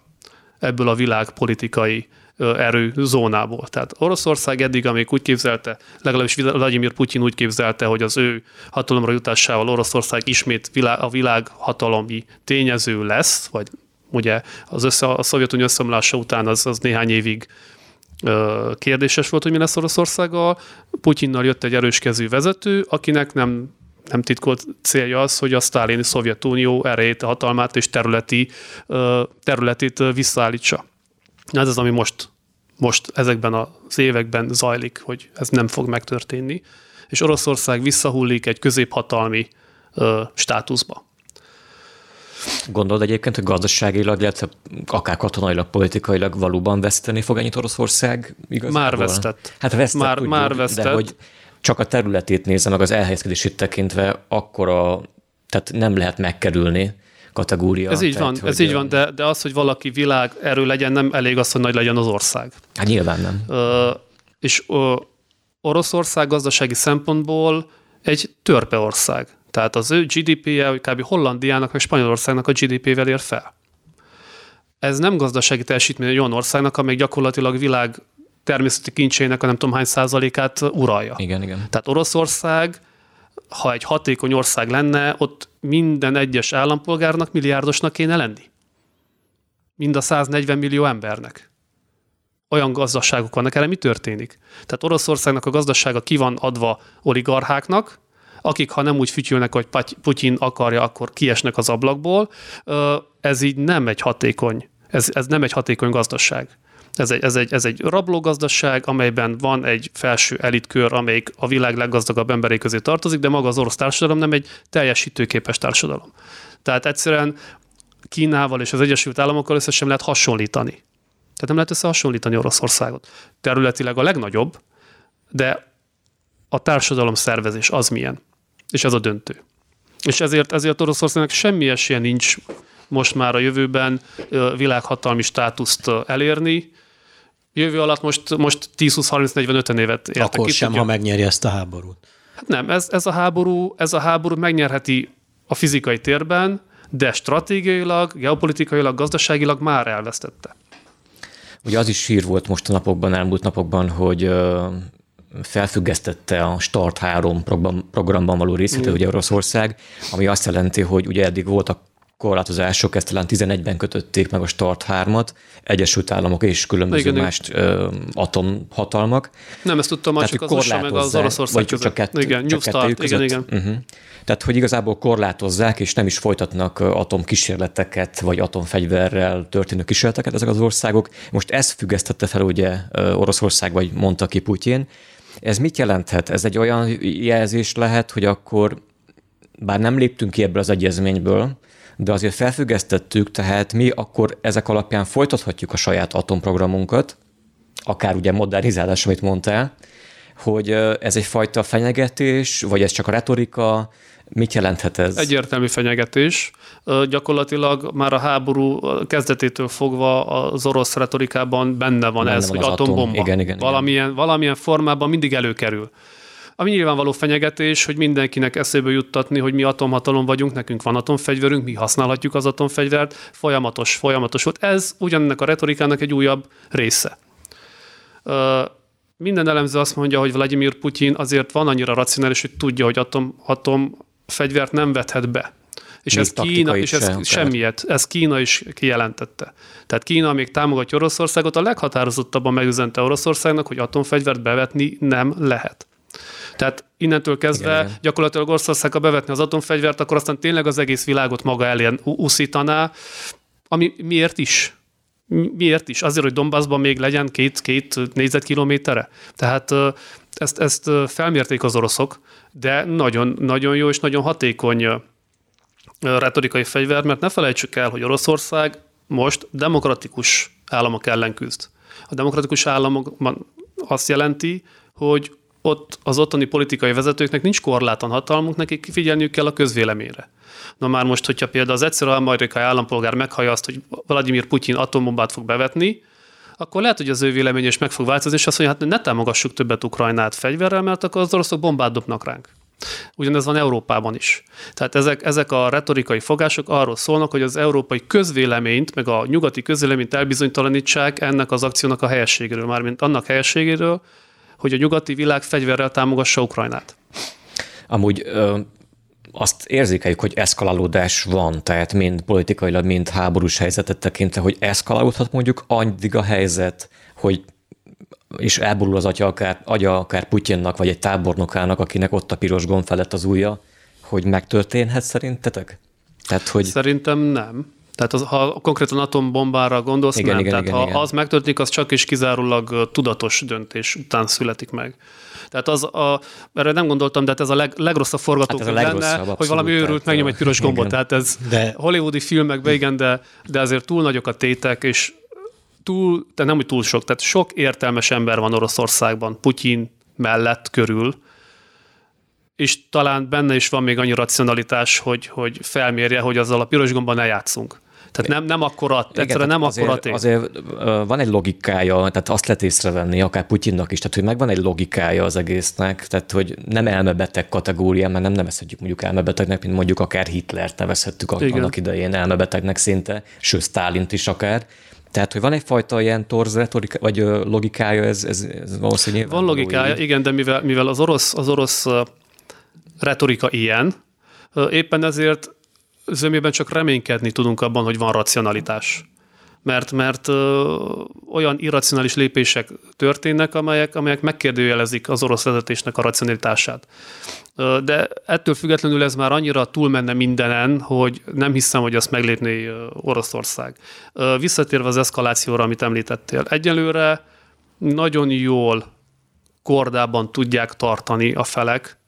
[SPEAKER 3] ebből a világpolitikai erő zónából. Tehát Oroszország eddig, amíg úgy képzelte, legalábbis Vladimir Putyin úgy képzelte, hogy az ő hatalomra jutásával Oroszország ismét a világ hatalomi tényező lesz, vagy ugye az össze, a Szovjetunió összeomlása után az, az néhány évig kérdéses volt, hogy mi lesz Oroszországgal. Putyinnal jött egy erőskezű vezető, akinek nem nem titkolt célja az, hogy a sztálini Szovjetunió erejét, hatalmát és területi, területét visszaállítsa. Ez az, ami most, most ezekben az években zajlik, hogy ez nem fog megtörténni. És Oroszország visszahullik egy középhatalmi státuszba.
[SPEAKER 2] Gondolod egyébként, hogy gazdaságilag, illetve akár katonailag, politikailag valóban veszteni fog ennyit Oroszország
[SPEAKER 3] igazából? Már vesztett.
[SPEAKER 2] Hát vesztett,
[SPEAKER 3] már, tudjuk, már vesztett.
[SPEAKER 2] De hogy csak a területét nézze meg az elhelyezkedését tekintve, akkor a, tehát nem lehet megkerülni kategória.
[SPEAKER 3] Ez így tehát, van, ez így van, de, de az, hogy valaki világ erő legyen, nem elég az, hogy nagy legyen az ország.
[SPEAKER 2] Hát nyilván nem.
[SPEAKER 3] Ö, és ö, Oroszország gazdasági szempontból egy törpe ország. Tehát az ő GDP-je, kb. Hollandiának vagy Spanyolországnak a GDP-vel ér fel. Ez nem gazdasági teljesítmény egy olyan országnak, amely gyakorlatilag világ természeti kincsének a nem tudom hány százalékát uralja.
[SPEAKER 2] Igen, igen.
[SPEAKER 3] Tehát Oroszország, ha egy hatékony ország lenne, ott minden egyes állampolgárnak milliárdosnak kéne lenni. Mind a 140 millió embernek. Olyan gazdaságok vannak, erre mi történik? Tehát Oroszországnak a gazdasága ki van adva oligarcháknak, akik ha nem úgy fütyülnek, hogy Putyin akarja, akkor kiesnek az ablakból. Ez így nem egy hatékony, ez, ez nem egy hatékony gazdaság. Ez egy, ez, egy, ez egy rablógazdaság, amelyben van egy felső elitkör, amelyik a világ leggazdagabb emberei közé tartozik, de maga az orosz társadalom nem egy teljesítőképes társadalom. Tehát egyszerűen Kínával és az Egyesült Államokkal össze sem lehet hasonlítani. Tehát nem lehet összehasonlítani Oroszországot. Területileg a legnagyobb, de a társadalom szervezés az milyen. És ez a döntő. És ezért, ezért Oroszországnak semmi esélye nincs most már a jövőben világhatalmi státuszt elérni. Jövő alatt most, most 10-20-30-40-50 évet
[SPEAKER 1] értek. Akkor sem, tudja. ha megnyeri ezt a háborút.
[SPEAKER 3] Hát nem, ez, ez, a háború, ez a háború megnyerheti a fizikai térben, de stratégiailag, geopolitikailag, gazdaságilag már elvesztette.
[SPEAKER 2] Ugye az is hír volt most a napokban, elmúlt napokban, hogy felfüggesztette a Start 3 programban való részvétel, ugye Oroszország, ami azt jelenti, hogy ugye eddig voltak korlátozások, ezt talán 11-ben kötötték meg a Start 3-at, Egyesült Államok és különböző igen, más ö, atomhatalmak.
[SPEAKER 3] Nem, ezt tudtam, már csak az meg az Oroszország
[SPEAKER 2] között. Csak kett,
[SPEAKER 3] igen, csak Start, igen, igen.
[SPEAKER 2] Uh-huh. Tehát, hogy igazából korlátozzák, és nem is folytatnak atomkísérleteket, vagy atomfegyverrel történő kísérleteket ezek az országok. Most ezt függesztette fel ugye Oroszország, vagy mondta ki Putyin. Ez mit jelenthet? Ez egy olyan jelzés lehet, hogy akkor bár nem léptünk ki ebből az egyezményből, de azért felfüggesztettük, tehát mi akkor ezek alapján folytathatjuk a saját atomprogramunkat, akár ugye modernizálás, amit mondtál, hogy ez egyfajta fenyegetés, vagy ez csak a retorika, Mit jelenthet ez?
[SPEAKER 3] Egyértelmű fenyegetés. Gyakorlatilag már a háború kezdetétől fogva az orosz retorikában benne van benne ez, van hogy atombomba. Atom. Igen, igen, valamilyen, igen. valamilyen formában mindig előkerül. Ami nyilvánvaló fenyegetés, hogy mindenkinek eszébe juttatni, hogy mi atomhatalom vagyunk, nekünk van atomfegyverünk, mi használhatjuk az atomfegyvert, folyamatos, folyamatos volt. Ez ugyanennek a retorikának egy újabb része. Minden elemző azt mondja, hogy Vladimir Putyin azért van annyira racionális, hogy tudja, hogy atom, atom fegyvert nem vethet be. És még ez Kína, és ez sem, semmiet, ez Kína is kijelentette. Tehát Kína még támogatja Oroszországot, a leghatározottabban megüzente Oroszországnak, hogy atomfegyvert bevetni nem lehet. Tehát innentől kezdve igen, igen. gyakorlatilag Oroszország, ha bevetni az atomfegyvert, akkor aztán tényleg az egész világot maga elé úszítaná, ami miért is? Miért is? Azért, hogy Donbassban még legyen két, két négyzetkilométerre? Tehát ezt, ezt felmérték az oroszok, de nagyon, nagyon jó és nagyon hatékony retorikai fegyver, mert ne felejtsük el, hogy Oroszország most demokratikus államok ellen küzd. A demokratikus államok azt jelenti, hogy ott az ottani politikai vezetőknek nincs korlátlan hatalmuk, nekik figyelniük kell a közvéleményre. Na már most, hogyha például az egyszerű amerikai állampolgár meghallja azt, hogy Vladimir Putyin atombombát fog bevetni, akkor lehet, hogy az ő véleménye is meg fog változni, és azt mondja, hát ne támogassuk többet Ukrajnát fegyverrel, mert akkor az oroszok bombát dobnak ránk. Ugyanez van Európában is. Tehát ezek, ezek a retorikai fogások arról szólnak, hogy az európai közvéleményt, meg a nyugati közvéleményt elbizonytalanítsák ennek az akciónak a helyességéről, mármint annak helyességéről, hogy a nyugati világ fegyverrel támogassa Ukrajnát.
[SPEAKER 2] Amúgy ö, azt érzékeljük, hogy eszkalálódás van, tehát mind politikailag, mind háborús helyzetet tekintve, hogy eszkalálódhat mondjuk addig a helyzet, hogy és elborul az atya akár, agya akár Putyinnak, vagy egy tábornokának, akinek ott a piros gomb felett az ujja, hogy megtörténhet szerintetek?
[SPEAKER 3] Tehát, hogy... Szerintem nem. Tehát az, ha konkrétan atombombára gondolsz, igen, nem. Igen, Tehát igen, ha igen. az megtörténik, az csak és kizárólag tudatos döntés után születik meg. Tehát az a, erre nem gondoltam, de hát ez a leg, legrosszabb forgatókönyv hát lenne, abszolút, hogy valami őrült megnyom egy piros gombot. Igen. Tehát ez de... hollywoodi filmekben igen, de, de azért túl nagyok a tétek, és túl, de nem úgy túl sok, tehát sok értelmes ember van Oroszországban, Putyin mellett körül, és talán benne is van még annyi racionalitás, hogy, hogy felmérje, hogy azzal a piros gomban ne játszunk. Tehát nem, nem akkora, Igen, egyszerűen nem azért, akkora tény.
[SPEAKER 2] Azért van egy logikája, tehát azt lehet észrevenni, akár Putyinnak is, tehát hogy megvan egy logikája az egésznek, tehát hogy nem elmebeteg kategória, mert nem nevezhetjük mondjuk elmebetegnek, mint mondjuk akár Hitlert nevezhettük Igen. annak idején elmebetegnek szinte, sőt Stálint is akár. Tehát, hogy van egyfajta ilyen torz retorika, vagy logikája, ez, ez, ez valószínűleg.
[SPEAKER 3] Van logikája, így. igen, de mivel, mivel az orosz, az orosz retorika ilyen, éppen ezért zömében csak reménykedni tudunk abban, hogy van racionalitás. Mert, mert ö, olyan irracionális lépések történnek, amelyek, amelyek megkérdőjelezik az orosz vezetésnek a racionalitását. Ö, de ettől függetlenül ez már annyira túlmenne mindenen, hogy nem hiszem, hogy azt meglépné Oroszország. Ö, visszatérve az eszkalációra, amit említettél. Egyelőre nagyon jól kordában tudják tartani a felek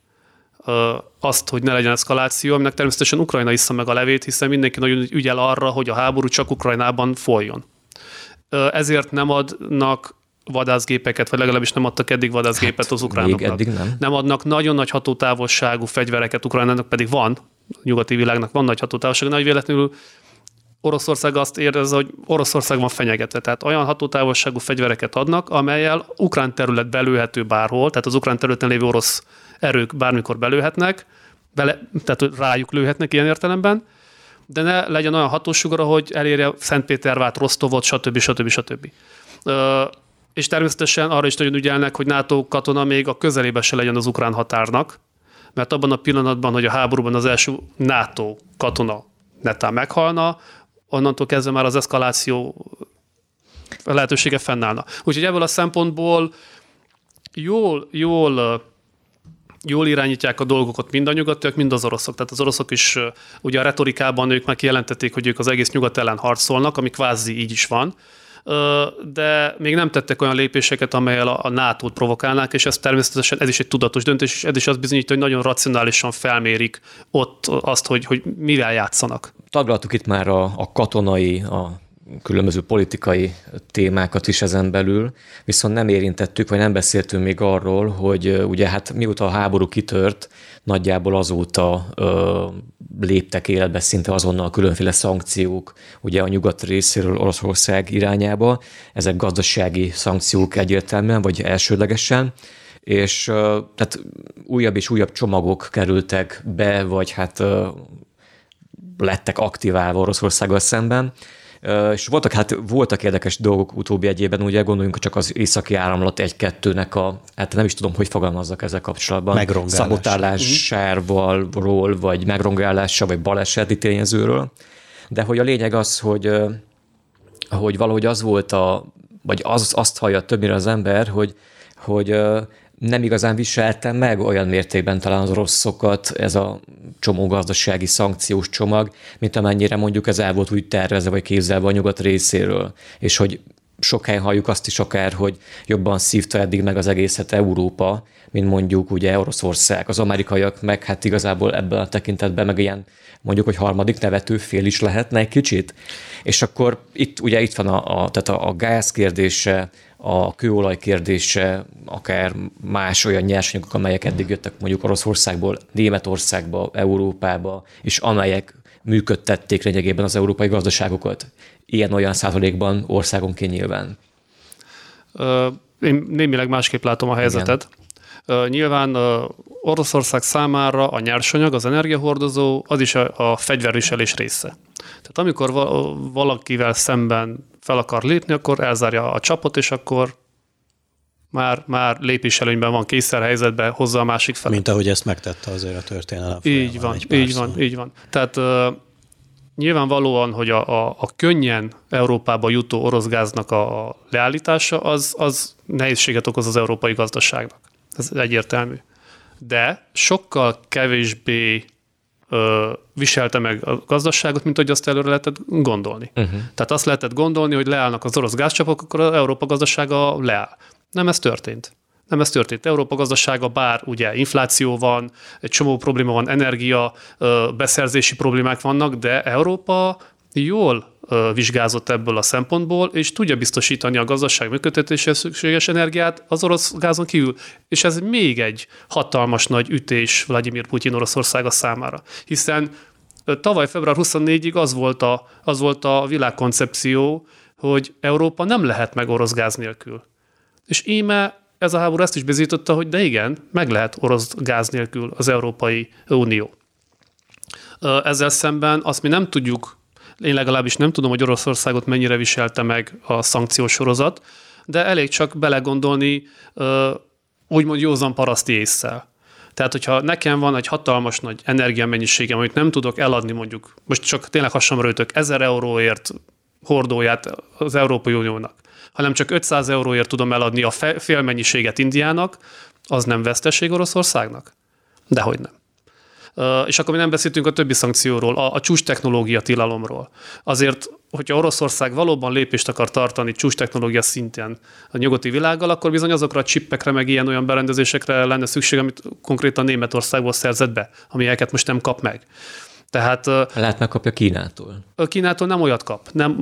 [SPEAKER 3] azt, hogy ne legyen eszkaláció, aminek természetesen Ukrajna issza meg a levét, hiszen mindenki nagyon ügyel arra, hogy a háború csak Ukrajnában folyjon. Ezért nem adnak vadászgépeket, vagy legalábbis nem adtak eddig vadászgépet hát, az ukránoknak.
[SPEAKER 2] Eddig nem.
[SPEAKER 3] Nem adnak nagyon nagy hatótávolságú fegyvereket Ukrajnának, pedig van, a nyugati világnak van nagy hatótávolság, nagy véletlenül Oroszország azt érez, hogy Oroszország van fenyegetve. Tehát olyan hatótávolságú fegyvereket adnak, amelyel ukrán terület belőhető bárhol, tehát az ukrán területen lévő orosz erők bármikor belőhetnek, bele, tehát rájuk lőhetnek ilyen értelemben, de ne legyen olyan hatósugara, hogy elérje Szentpétervát, Rostovot, stb. stb. stb. És természetesen arra is nagyon ügyelnek, hogy NATO katona még a közelébe se legyen az ukrán határnak, mert abban a pillanatban, hogy a háborúban az első NATO katona netán meghalna, onnantól kezdve már az eszkaláció lehetősége fennállna. Úgyhogy ebből a szempontból jól, jól jól irányítják a dolgokat mind a nyugatiak, mind az oroszok. Tehát az oroszok is ugye a retorikában ők meg kijelentették, hogy ők az egész nyugat ellen harcolnak, ami kvázi így is van de még nem tettek olyan lépéseket, amelyel a NATO-t provokálnák, és ez természetesen ez is egy tudatos döntés, és ez is azt bizonyítja, hogy nagyon racionálisan felmérik ott azt, hogy, hogy mivel játszanak.
[SPEAKER 2] Taglaltuk itt már a, a katonai, a különböző politikai témákat is ezen belül, viszont nem érintettük, vagy nem beszéltünk még arról, hogy ugye hát mióta a háború kitört, nagyjából azóta ö, léptek életbe szinte azonnal különféle szankciók ugye a nyugat részéről Oroszország irányába. Ezek gazdasági szankciók egyértelműen, vagy elsődlegesen, és ö, tehát újabb és újabb csomagok kerültek be, vagy hát ö, lettek aktiválva Oroszországgal szemben. És voltak, hát voltak érdekes dolgok utóbbi egyében, ugye gondoljunk csak az északi áramlat egy-kettőnek a, hát nem is tudom, hogy fogalmazzak ezzel kapcsolatban.
[SPEAKER 1] Megrongálás.
[SPEAKER 2] Szabotálásával, vagy megrongálással, vagy baleseti tényezőről. De hogy a lényeg az, hogy, hogy valahogy az volt a, vagy az, azt hallja többnyire az ember, hogy, hogy nem igazán viseltem meg olyan mértékben talán az oroszokat ez a csomó gazdasági szankciós csomag, mint amennyire mondjuk ez el volt úgy tervezve vagy képzelve a nyugat részéről, és hogy sok helyen halljuk azt is akár, hogy jobban szívta eddig meg az egészet Európa, mint mondjuk ugye Oroszország. Az amerikaiak meg hát igazából ebben a tekintetben meg ilyen mondjuk, hogy harmadik nevető fél is lehetne egy kicsit. És akkor itt ugye itt van a, a, tehát a, a gáz kérdése, a kőolaj kérdése, akár más olyan nyersanyagok, amelyek eddig jöttek mondjuk Oroszországból, Németországba, Európába, és amelyek működtették lényegében az európai gazdaságokat. Ilyen-olyan százalékban országonként nyilván.
[SPEAKER 3] én némileg másképp látom a helyzetet. Igen. Nyilván Oroszország számára a nyersanyag, az energiahordozó, az is a, a fegyverviselés része. Tehát amikor valakivel szemben fel akar lépni, akkor elzárja a csapot, és akkor már, már lépéselőnyben van, kényszerhelyzetben hozza a másik fel.
[SPEAKER 1] Mint ahogy ezt megtette azért a történelem.
[SPEAKER 3] Így van, így van, így van. Tehát uh, nyilvánvalóan, hogy a, a, a könnyen Európába jutó orosz gáznak a leállítása, az, az nehézséget okoz az európai gazdaságnak. Ez egyértelmű. De sokkal kevésbé ö, viselte meg a gazdaságot, mint hogy azt előre lehetett gondolni. Uh-huh. Tehát azt lehetett gondolni, hogy leállnak az orosz gázcsapok, akkor az Európa gazdasága leáll. Nem ez történt. Nem ez történt. Európa gazdasága, bár ugye infláció van, egy csomó probléma van, energia, beszerzési problémák vannak, de Európa jól vizsgázott ebből a szempontból, és tudja biztosítani a gazdaság működtetéshez szükséges energiát az orosz gázon kívül. És ez még egy hatalmas nagy ütés Vladimir Putyin Oroszországa számára. Hiszen tavaly február 24-ig az volt a, az volt a világkoncepció, hogy Európa nem lehet meg orosz gáz nélkül. És íme ez a háború ezt is bizonyította, hogy de igen, meg lehet orosz gáz nélkül az Európai Unió. Ezzel szemben azt mi nem tudjuk, én legalábbis nem tudom, hogy Oroszországot mennyire viselte meg a szankciós sorozat, de elég csak belegondolni úgymond józan paraszti észszel. Tehát, hogyha nekem van egy hatalmas nagy energiamennyiségem, amit nem tudok eladni mondjuk, most csak tényleg hasonló röjtök, 1000 euróért hordóját az Európai Uniónak, hanem csak 500 euróért tudom eladni a félmennyiséget Indiának, az nem veszteség Oroszországnak? Dehogy nem. És akkor mi nem beszéltünk a többi szankcióról, a, a csúcs technológia tilalomról. Azért, hogyha Oroszország valóban lépést akar tartani csúcs technológia szintén a nyugati világgal, akkor bizony azokra a csippekre, meg ilyen-olyan berendezésekre lenne szükség, amit konkrétan Németországból szerzett be, amelyeket most nem kap meg.
[SPEAKER 2] Tehát, Lehet megkapja Kínától.
[SPEAKER 3] Kínától nem olyat kap. Nem,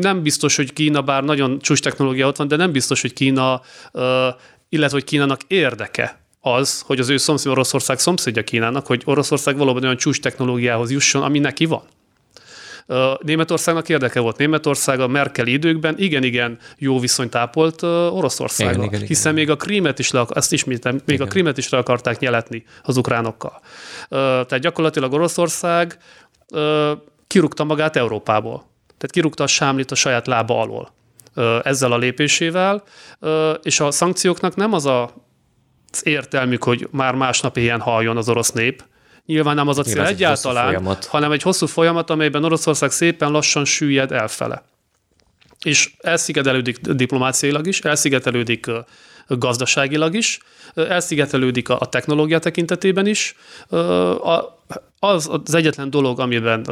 [SPEAKER 3] nem biztos, hogy Kína, bár nagyon csúcs technológia ott van, de nem biztos, hogy Kína, illetve hogy Kínának érdeke az, hogy az ő szomszéd Oroszország szomszédja Kínának, hogy Oroszország valóban olyan csúcs technológiához jusson, ami neki van. Németországnak érdeke volt. Németország a Merkel időkben igen-igen jó viszonyt ápolt Oroszországgal, igen, igen, hiszen igen. még a krímet is le, ezt ismétem, még igen. a krímet is le akarták nyeletni az ukránokkal. Tehát gyakorlatilag Oroszország kirúgta magát Európából. Tehát kirúgta a sámlit a saját lába alól ezzel a lépésével, és a szankcióknak nem az a értelmük, hogy már másnap ilyen haljon az orosz nép, Nyilván nem az a cél Nyilván egyáltalán, hanem egy hosszú folyamat, amelyben Oroszország szépen lassan süllyed elfele. És elszigetelődik diplomáciailag is, elszigetelődik gazdaságilag is, elszigetelődik a technológia tekintetében is. Az az egyetlen dolog, amiben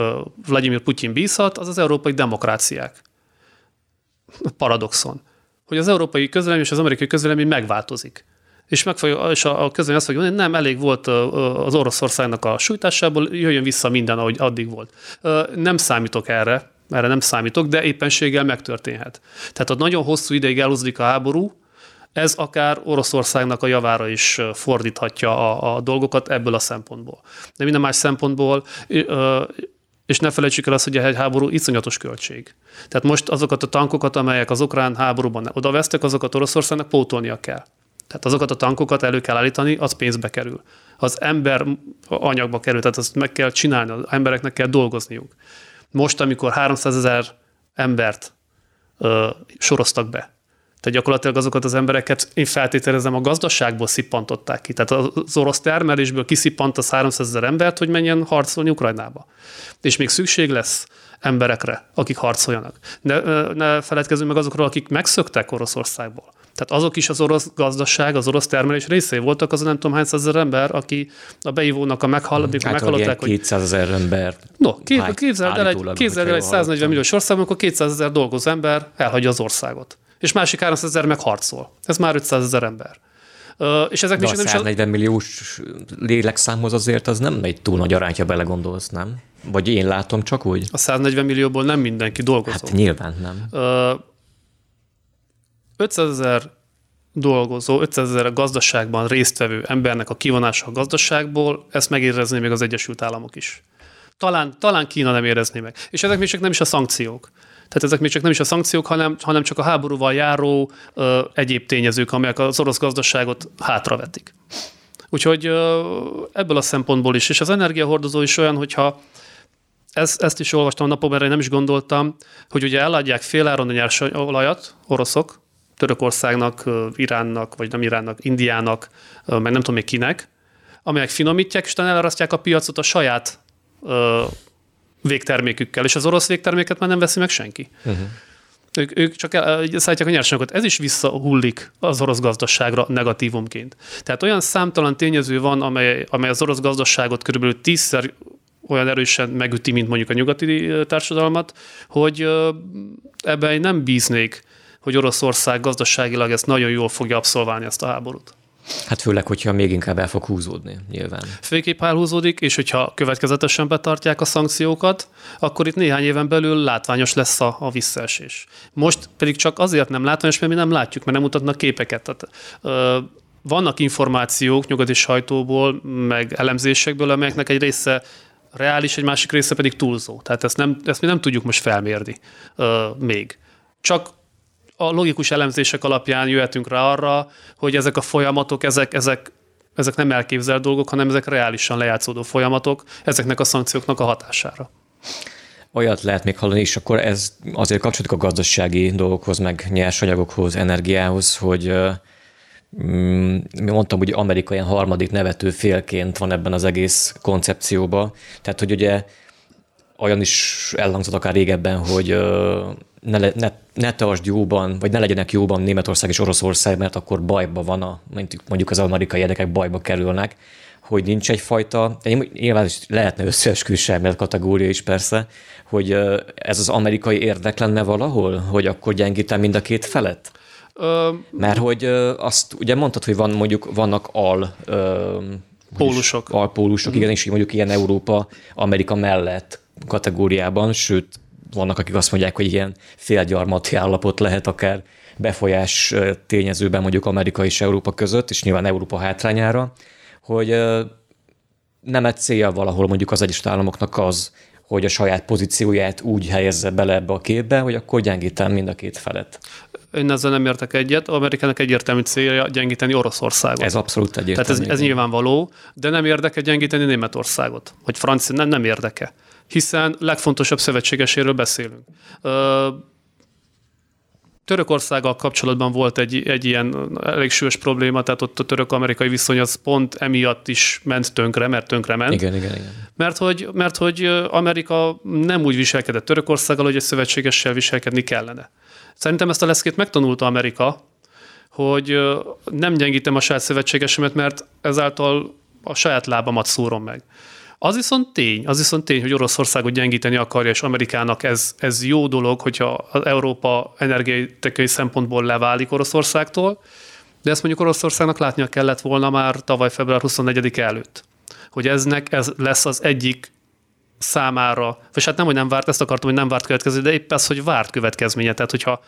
[SPEAKER 3] Vladimir Putyin bízhat, az az európai demokráciák. Paradoxon. Hogy az európai közvélemény és az amerikai közvélemény megváltozik és, meg fogja, és a, a közben azt fogja mondani, nem, elég volt az Oroszországnak a sújtásából, jöjjön vissza minden, ahogy addig volt. Nem számítok erre, erre nem számítok, de éppenséggel megtörténhet. Tehát ott nagyon hosszú ideig elhúzódik a háború, ez akár Oroszországnak a javára is fordíthatja a, a dolgokat ebből a szempontból. De minden más szempontból, és ne felejtsük el azt, hogy egy háború iszonyatos költség. Tehát most azokat a tankokat, amelyek az ukrán háborúban odavesztek, azokat Oroszországnak pótolnia kell. Tehát azokat a tankokat elő kell állítani, az pénzbe kerül. Az ember anyagba kerül, tehát azt meg kell csinálni, az embereknek kell dolgozniuk. Most, amikor 300 ezer embert ö, soroztak be, tehát gyakorlatilag azokat az embereket én feltételezem a gazdaságból szippantották ki. Tehát az orosz termelésből kiszippant az 300 ezer embert, hogy menjen harcolni Ukrajnába. És még szükség lesz emberekre, akik harcoljanak. Ne, ne feledkezzünk meg azokról, akik megszöktek Oroszországból. Tehát azok is az orosz gazdaság, az orosz termelés részei voltak, az nem tudom hány százezer ember, aki a beívónak a meghallották,
[SPEAKER 2] hát meghallották, hogy... 200 ezer ember.
[SPEAKER 3] No, képzeld el egy, képzeld el egy 140 milliós országban, akkor 200 ezer dolgozó ember elhagyja az országot. És másik 300 ezer meg harcol. Ez már 500 ezer ember. Uh, és ezek
[SPEAKER 2] De a 140 is... milliós lélekszámhoz azért az nem egy túl nagy arány, ha belegondolsz, nem? Vagy én látom csak úgy?
[SPEAKER 3] A 140 millióból nem mindenki dolgozó.
[SPEAKER 2] Hát nyilván nem. Uh,
[SPEAKER 3] 500 ezer dolgozó, 500 ezer a gazdaságban résztvevő embernek a kivonása a gazdaságból, ezt megérezné még az Egyesült Államok is. Talán, talán Kína nem érezné meg. És ezek még csak nem is a szankciók. Tehát ezek még csak nem is a szankciók, hanem, hanem csak a háborúval járó ö, egyéb tényezők, amelyek az orosz gazdaságot hátravetik. Úgyhogy ö, ebből a szempontból is. És az energiahordozó is olyan, hogyha ezt, ezt is olvastam a napokban, erre nem is gondoltam, hogy ugye eladják féláron a nyersolajat, oroszok, Törökországnak, Iránnak, vagy nem Iránnak, Indiának, meg nem tudom még kinek, amelyek finomítják, és utána elarasztják a piacot a saját ö, végtermékükkel, és az orosz végterméket már nem veszi meg senki. Uh-huh. Ők, ők csak szállítják a nyersanyagot. Ez is visszahullik az orosz gazdaságra negatívumként. Tehát olyan számtalan tényező van, amely, amely az orosz gazdaságot körülbelül tízszer olyan erősen megüti, mint mondjuk a nyugati társadalmat, hogy ebben nem bíznék, hogy Oroszország gazdaságilag ezt nagyon jól fogja abszolválni ezt a háborút.
[SPEAKER 2] Hát főleg, hogyha még inkább el fog húzódni, nyilván.
[SPEAKER 3] Főképp elhúzódik, és hogyha következetesen betartják a szankciókat, akkor itt néhány éven belül látványos lesz a, a visszaesés. Most pedig csak azért nem látványos, mert mi nem látjuk, mert nem mutatnak képeket. Tehát, ö, vannak információk nyugati sajtóból, meg elemzésekből, amelyeknek egy része reális, egy másik része pedig túlzó. Tehát ezt, nem, ezt mi nem tudjuk most felmérni ö, még. Csak a logikus elemzések alapján jöhetünk rá arra, hogy ezek a folyamatok, ezek, ezek, ezek nem elképzelt dolgok, hanem ezek reálisan lejátszódó folyamatok ezeknek a szankcióknak a hatására.
[SPEAKER 2] Olyat lehet még hallani, és akkor ez azért kapcsolódik a gazdasági dolgokhoz, meg nyersanyagokhoz, energiához, hogy mm, mondtam, hogy Amerika ilyen harmadik nevető félként van ebben az egész koncepcióban. Tehát, hogy ugye olyan is elhangzott akár régebben, hogy ne, le, ne, ne tartsd jóban, vagy ne legyenek jóban Németország és Oroszország, mert akkor bajba van, a, mondjuk az amerikai érdekek bajba kerülnek, hogy nincs egyfajta, nyilván is lehetne összeesküvés mert kategória is persze, hogy ez az amerikai érdek lenne valahol, hogy akkor gyengítem mind a két felet? Ö, Mert hogy azt ugye mondtad, hogy van mondjuk vannak al
[SPEAKER 3] pólusok.
[SPEAKER 2] Alpólusok, mm. igen, és mondjuk ilyen Európa, Amerika mellett kategóriában, sőt, vannak, akik azt mondják, hogy ilyen félgyarmati állapot lehet akár befolyás tényezőben mondjuk Amerika és Európa között, és nyilván Európa hátrányára, hogy nem egy célja valahol mondjuk az Egyesült Államoknak az, hogy a saját pozícióját úgy helyezze bele ebbe a képbe, hogy akkor gyengítem mind a két felet.
[SPEAKER 3] Én ezzel nem értek egyet. Amerikának egyértelmű célja gyengíteni Oroszországot.
[SPEAKER 2] Ez abszolút egyértelmű.
[SPEAKER 3] Tehát ez, ez nyilvánvaló, de nem érdeke gyengíteni Németországot, vagy Francia, nem, nem érdeke hiszen legfontosabb szövetségeséről beszélünk. Törökországgal kapcsolatban volt egy, egy ilyen elég súlyos probléma, tehát ott a török-amerikai viszony az pont emiatt is ment tönkre, mert tönkre ment.
[SPEAKER 2] Igen, igen, igen.
[SPEAKER 3] Mert hogy, mert hogy Amerika nem úgy viselkedett Törökországgal, hogy egy szövetségessel viselkedni kellene. Szerintem ezt a leszkét megtanulta Amerika, hogy nem gyengítem a saját szövetségesemet, mert ezáltal a saját lábamat szúrom meg. Az viszont tény, az viszont tény, hogy Oroszországot gyengíteni akarja, és Amerikának ez, ez jó dolog, hogyha az Európa energetikai szempontból leválik Oroszországtól, de ezt mondjuk Oroszországnak látnia kellett volna már tavaly február 24 előtt, hogy eznek ez lesz az egyik számára, vagy hát nem, hogy nem várt, ezt akartam, hogy nem várt következő, de épp ez, hogy várt következménye. Tehát, hogyha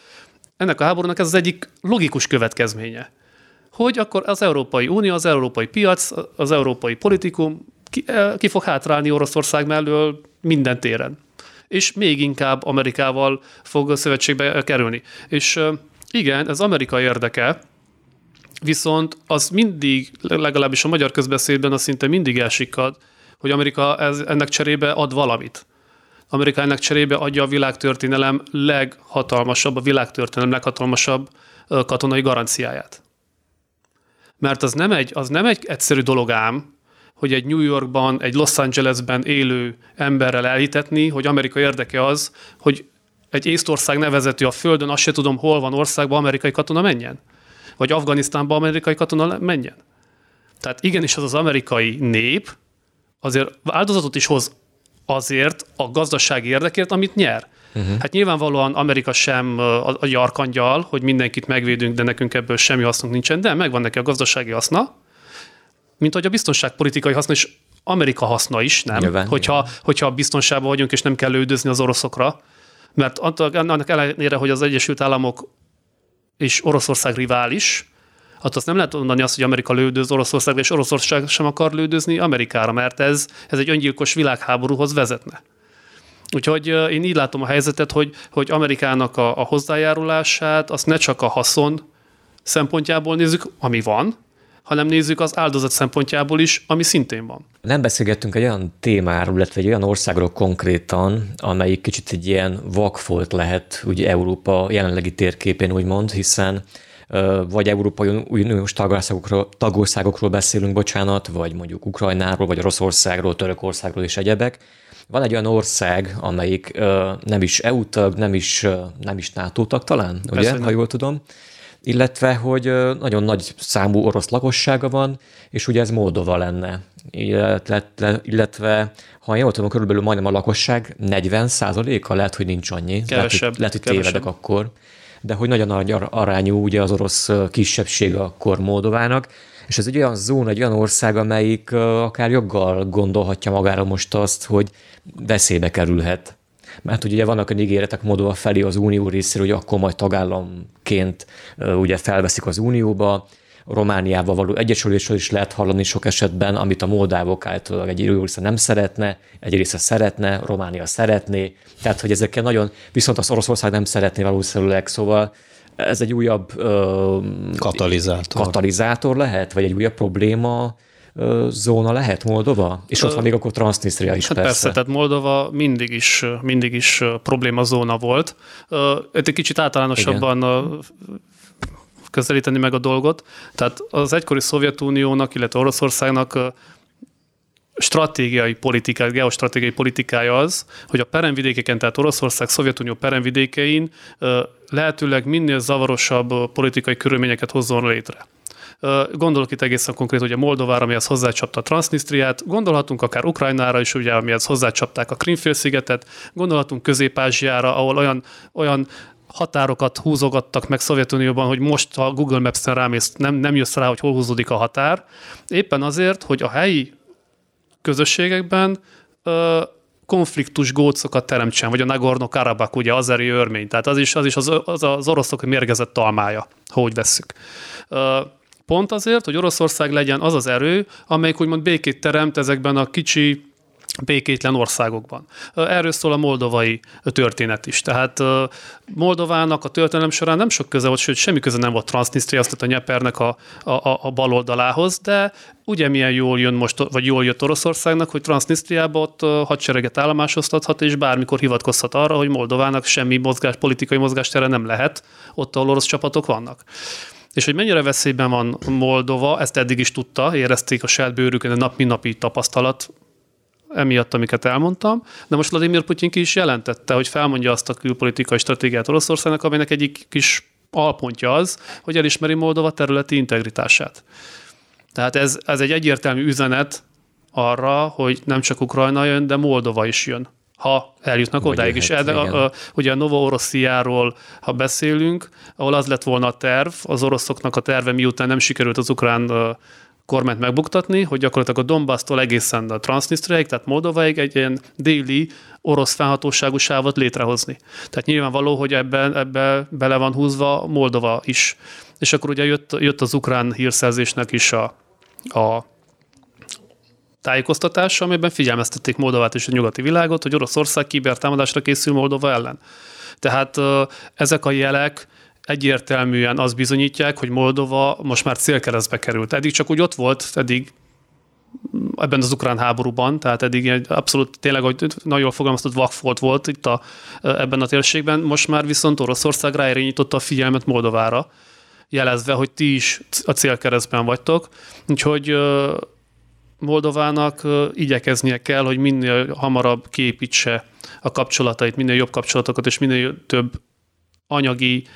[SPEAKER 3] ennek a háborúnak ez az egyik logikus következménye, hogy akkor az Európai Unió, az európai piac, az európai politikum ki, ki fog hátrálni Oroszország mellől minden téren. És még inkább Amerikával fog szövetségbe kerülni. És igen, ez Amerika érdeke, viszont az mindig, legalábbis a magyar közbeszédben az szinte mindig elsikad, hogy Amerika ez, ennek cserébe ad valamit. Amerika ennek cserébe adja a világtörténelem leghatalmasabb, a világtörténelem leghatalmasabb katonai garanciáját. Mert az nem egy, az nem egy egyszerű dolog ám, hogy egy New Yorkban, egy Los Angelesben élő emberrel elhitetni, hogy Amerika érdeke az, hogy egy Észtország nevezetű a Földön, azt se tudom, hol van országban amerikai katona menjen. Vagy Afganisztánban amerikai katona menjen. Tehát igenis az az amerikai nép azért áldozatot is hoz azért a gazdasági érdekért, amit nyer. Uh-huh. Hát nyilvánvalóan Amerika sem a, a jarkangyal, hogy mindenkit megvédünk, de nekünk ebből semmi hasznunk nincsen, de megvan neki a gazdasági haszna, mint hogy a biztonságpolitikai haszna is Amerika haszna is, nem? Nyilván, hogyha, nyilván. hogyha biztonságban vagyunk, és nem kell lődözni az oroszokra. Mert annak ellenére, hogy az Egyesült Államok és Oroszország rivális, hát azt nem lehet mondani azt, hogy Amerika lődöz Oroszországra, és Oroszország sem akar lődözni Amerikára, mert ez, ez egy öngyilkos világháborúhoz vezetne. Úgyhogy én így látom a helyzetet, hogy, hogy Amerikának a, a hozzájárulását azt ne csak a haszon szempontjából nézzük, ami van, hanem nézzük az áldozat szempontjából is, ami szintén van.
[SPEAKER 2] Nem beszélgettünk egy olyan témáról, illetve egy olyan országról konkrétan, amelyik kicsit egy ilyen vakfolt lehet ugye Európa jelenlegi térképén úgymond, hiszen vagy Európai Uniós tagországokról, tagországokról beszélünk, bocsánat, vagy mondjuk Ukrajnáról, vagy Oroszországról, Törökországról és egyebek. Van egy olyan ország, amelyik nem is EU tag, nem is, nem is NATO tag talán, ugye, Persze, ha jól tudom, illetve, hogy nagyon nagy számú orosz lakossága van, és ugye ez Moldova lenne. Illetve, illetve ha jól tudom, körülbelül majdnem a lakosság 40 a lehet, hogy nincs annyi.
[SPEAKER 3] Kevesebb.
[SPEAKER 2] Lehet, lehet hogy tévedek akkor. De hogy nagyon nagy arányú ugye az orosz kisebbség akkor Moldovának, és ez egy olyan zóna, egy olyan ország, amelyik akár joggal gondolhatja magára most azt, hogy veszélybe kerülhet mert hogy ugye vannak a ígéretek Moldova felé az unió részéről, hogy akkor majd tagállamként ugye felveszik az unióba, Romániával való egyesülésről is lehet hallani sok esetben, amit a moldávok által egy része nem szeretne, egy része szeretne, Románia szeretné, tehát hogy ezekkel nagyon, viszont az Oroszország nem szeretné valószínűleg, szóval ez egy újabb ö,
[SPEAKER 1] katalizátor.
[SPEAKER 2] katalizátor lehet, vagy egy újabb probléma zóna lehet Moldova? És ott van még akkor Transnistria is
[SPEAKER 3] hát
[SPEAKER 2] persze.
[SPEAKER 3] persze. tehát Moldova mindig is, mindig is problémazóna volt. Egy kicsit általánosabban Igen. közelíteni meg a dolgot. Tehát az egykori Szovjetuniónak, illetve Oroszországnak stratégiai politikája, geostratégiai politikája az, hogy a peremvidékeken, tehát Oroszország, Szovjetunió peremvidékein lehetőleg minél zavarosabb politikai körülményeket hozzon létre. Gondolok itt egészen konkrét ugye Moldovára, amihez hozzácsapta a Transnistriát, gondolhatunk akár Ukrajnára is, ugye, amihez hozzácsapták a Krimfélszigetet, gondolhatunk Közép-Ázsiára, ahol olyan, olyan határokat húzogattak meg Szovjetunióban, hogy most a Google Maps-en rámész, nem, nem jössz rá, hogy hol húzódik a határ. Éppen azért, hogy a helyi közösségekben ö, konfliktus gócokat teremtsen, vagy a Nagorno-Karabakh, ugye azeri örmény, tehát az is az, is az, az, az oroszok mérgezett talmája, ha úgy vesszük. Ö, Pont azért, hogy Oroszország legyen az az erő, amelyik úgymond békét teremt ezekben a kicsi békétlen országokban. Erről szól a moldovai történet is. Tehát Moldovának a történelem során nem sok köze volt, sőt semmi köze nem volt Transnistria, azt a Nyepernek a, a, a bal oldalához, de ugye milyen jól jön most, vagy jól jött Oroszországnak, hogy Transnistriába ott hadsereget állomásoztathat, és bármikor hivatkozhat arra, hogy Moldovának semmi mozgás, politikai mozgástere nem lehet, ott, ahol orosz csapatok vannak. És hogy mennyire veszélyben van Moldova, ezt eddig is tudta, érezték a saját bőrükön a nap napi tapasztalat emiatt, amiket elmondtam, de most Vladimir Putyin ki is jelentette, hogy felmondja azt a külpolitikai stratégiát Oroszországnak, aminek egyik kis alpontja az, hogy elismeri Moldova területi integritását. Tehát ez, ez egy egyértelmű üzenet arra, hogy nem csak Ukrajna jön, de Moldova is jön ha eljutnak Vagy odáig is. A, a, ugye a Nova Orossziáról, ha beszélünk, ahol az lett volna a terv, az oroszoknak a terve, miután nem sikerült az ukrán kormányt megbuktatni, hogy gyakorlatilag a Donbass-tól egészen a Transnistriaig, tehát Moldovaig egy ilyen déli orosz felhatóságú sávot létrehozni. Tehát nyilvánvaló, hogy ebben ebbe bele van húzva Moldova is. És akkor ugye jött, jött az ukrán hírszerzésnek is a, a tájékoztatása, amelyben figyelmeztették Moldovát és a nyugati világot, hogy Oroszország kibertámadásra készül Moldova ellen. Tehát ezek a jelek egyértelműen azt bizonyítják, hogy Moldova most már célkeresztbe került. Eddig csak úgy ott volt, eddig ebben az ukrán háborúban, tehát eddig egy abszolút tényleg, hogy nagyon jól fogalmaztott, vakfolt volt itt a, ebben a térségben, most már viszont Oroszország ráirányította a figyelmet Moldovára, jelezve, hogy ti is a célkeresztben vagytok. Úgyhogy Moldovának igyekeznie kell, hogy minél hamarabb képítse a kapcsolatait, minél jobb kapcsolatokat, és minél több anyagi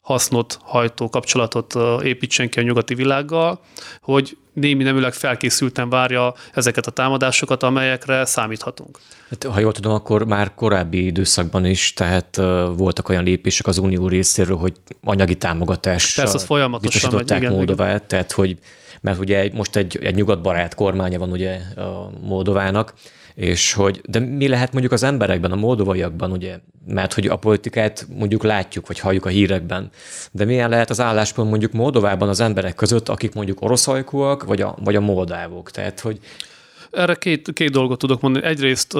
[SPEAKER 3] hasznot hajtó kapcsolatot építsen ki a nyugati világgal, hogy némi neműleg felkészülten várja ezeket a támadásokat, amelyekre számíthatunk.
[SPEAKER 2] Hát, ha jól tudom, akkor már korábbi időszakban is, tehát uh, voltak olyan lépések az Unió részéről, hogy anyagi támogatás.
[SPEAKER 3] Persze, az folyamatosan
[SPEAKER 2] megy, igen, Moldovát, igen. tehát hogy mert ugye most egy, egy nyugatbarát kormánya van ugye a Moldovának, és hogy, de mi lehet mondjuk az emberekben, a moldovaiakban, ugye, mert hogy a politikát mondjuk látjuk, vagy halljuk a hírekben, de milyen lehet az álláspont mondjuk Moldovában az emberek között, akik mondjuk oroszajkúak, vagy a, vagy a moldávok, tehát hogy
[SPEAKER 3] Erre két, két dolgot tudok mondani. Egyrészt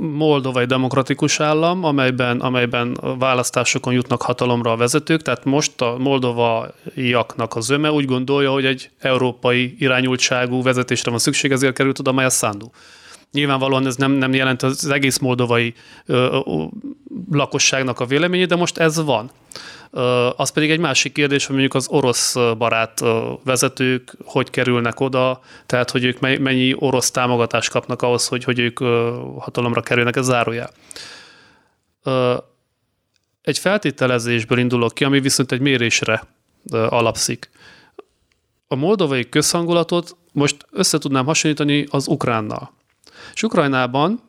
[SPEAKER 3] Moldova egy demokratikus állam, amelyben, amelyben választásokon jutnak hatalomra a vezetők, tehát most a moldovaiaknak a zöme úgy gondolja, hogy egy európai irányultságú vezetésre van szükség, ezért került oda Maja Sandu. Nyilvánvalóan ez nem, nem jelent az egész moldovai ö, ö, lakosságnak a véleményét, de most ez van. Az pedig egy másik kérdés, hogy mondjuk az orosz barát vezetők hogy kerülnek oda, tehát hogy ők mennyi orosz támogatást kapnak ahhoz, hogy, hogy ők hatalomra kerülnek, ez zárójel. Egy feltételezésből indulok ki, ami viszont egy mérésre alapszik. A moldovai közhangulatot most össze tudnám hasonlítani az ukránnal. És Ukrajnában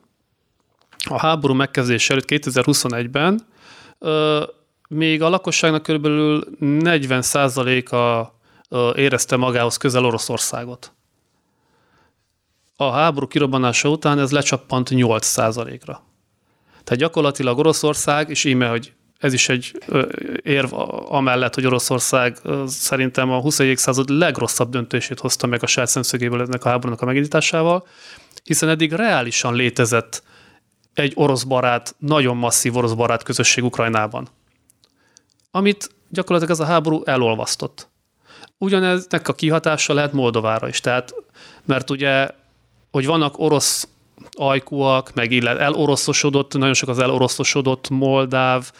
[SPEAKER 3] a háború megkezdése előtt 2021-ben még a lakosságnak körülbelül 40%-a érezte magához közel Oroszországot. A háború kirobbanása után ez lecsappant 8%-ra. Tehát gyakorlatilag Oroszország, és íme, hogy ez is egy érv amellett, hogy Oroszország szerintem a 21. század legrosszabb döntését hozta meg a saját szemszögéből ennek a háborúnak a megindításával, hiszen eddig reálisan létezett egy orosz barát, nagyon masszív orosz barát közösség Ukrajnában amit gyakorlatilag ez a háború elolvasztott. Ugyaneznek a kihatása lehet Moldovára is, tehát, mert ugye, hogy vannak orosz ajkúak, meg illet, eloroszosodott, nagyon sok az eloroszosodott moldáv,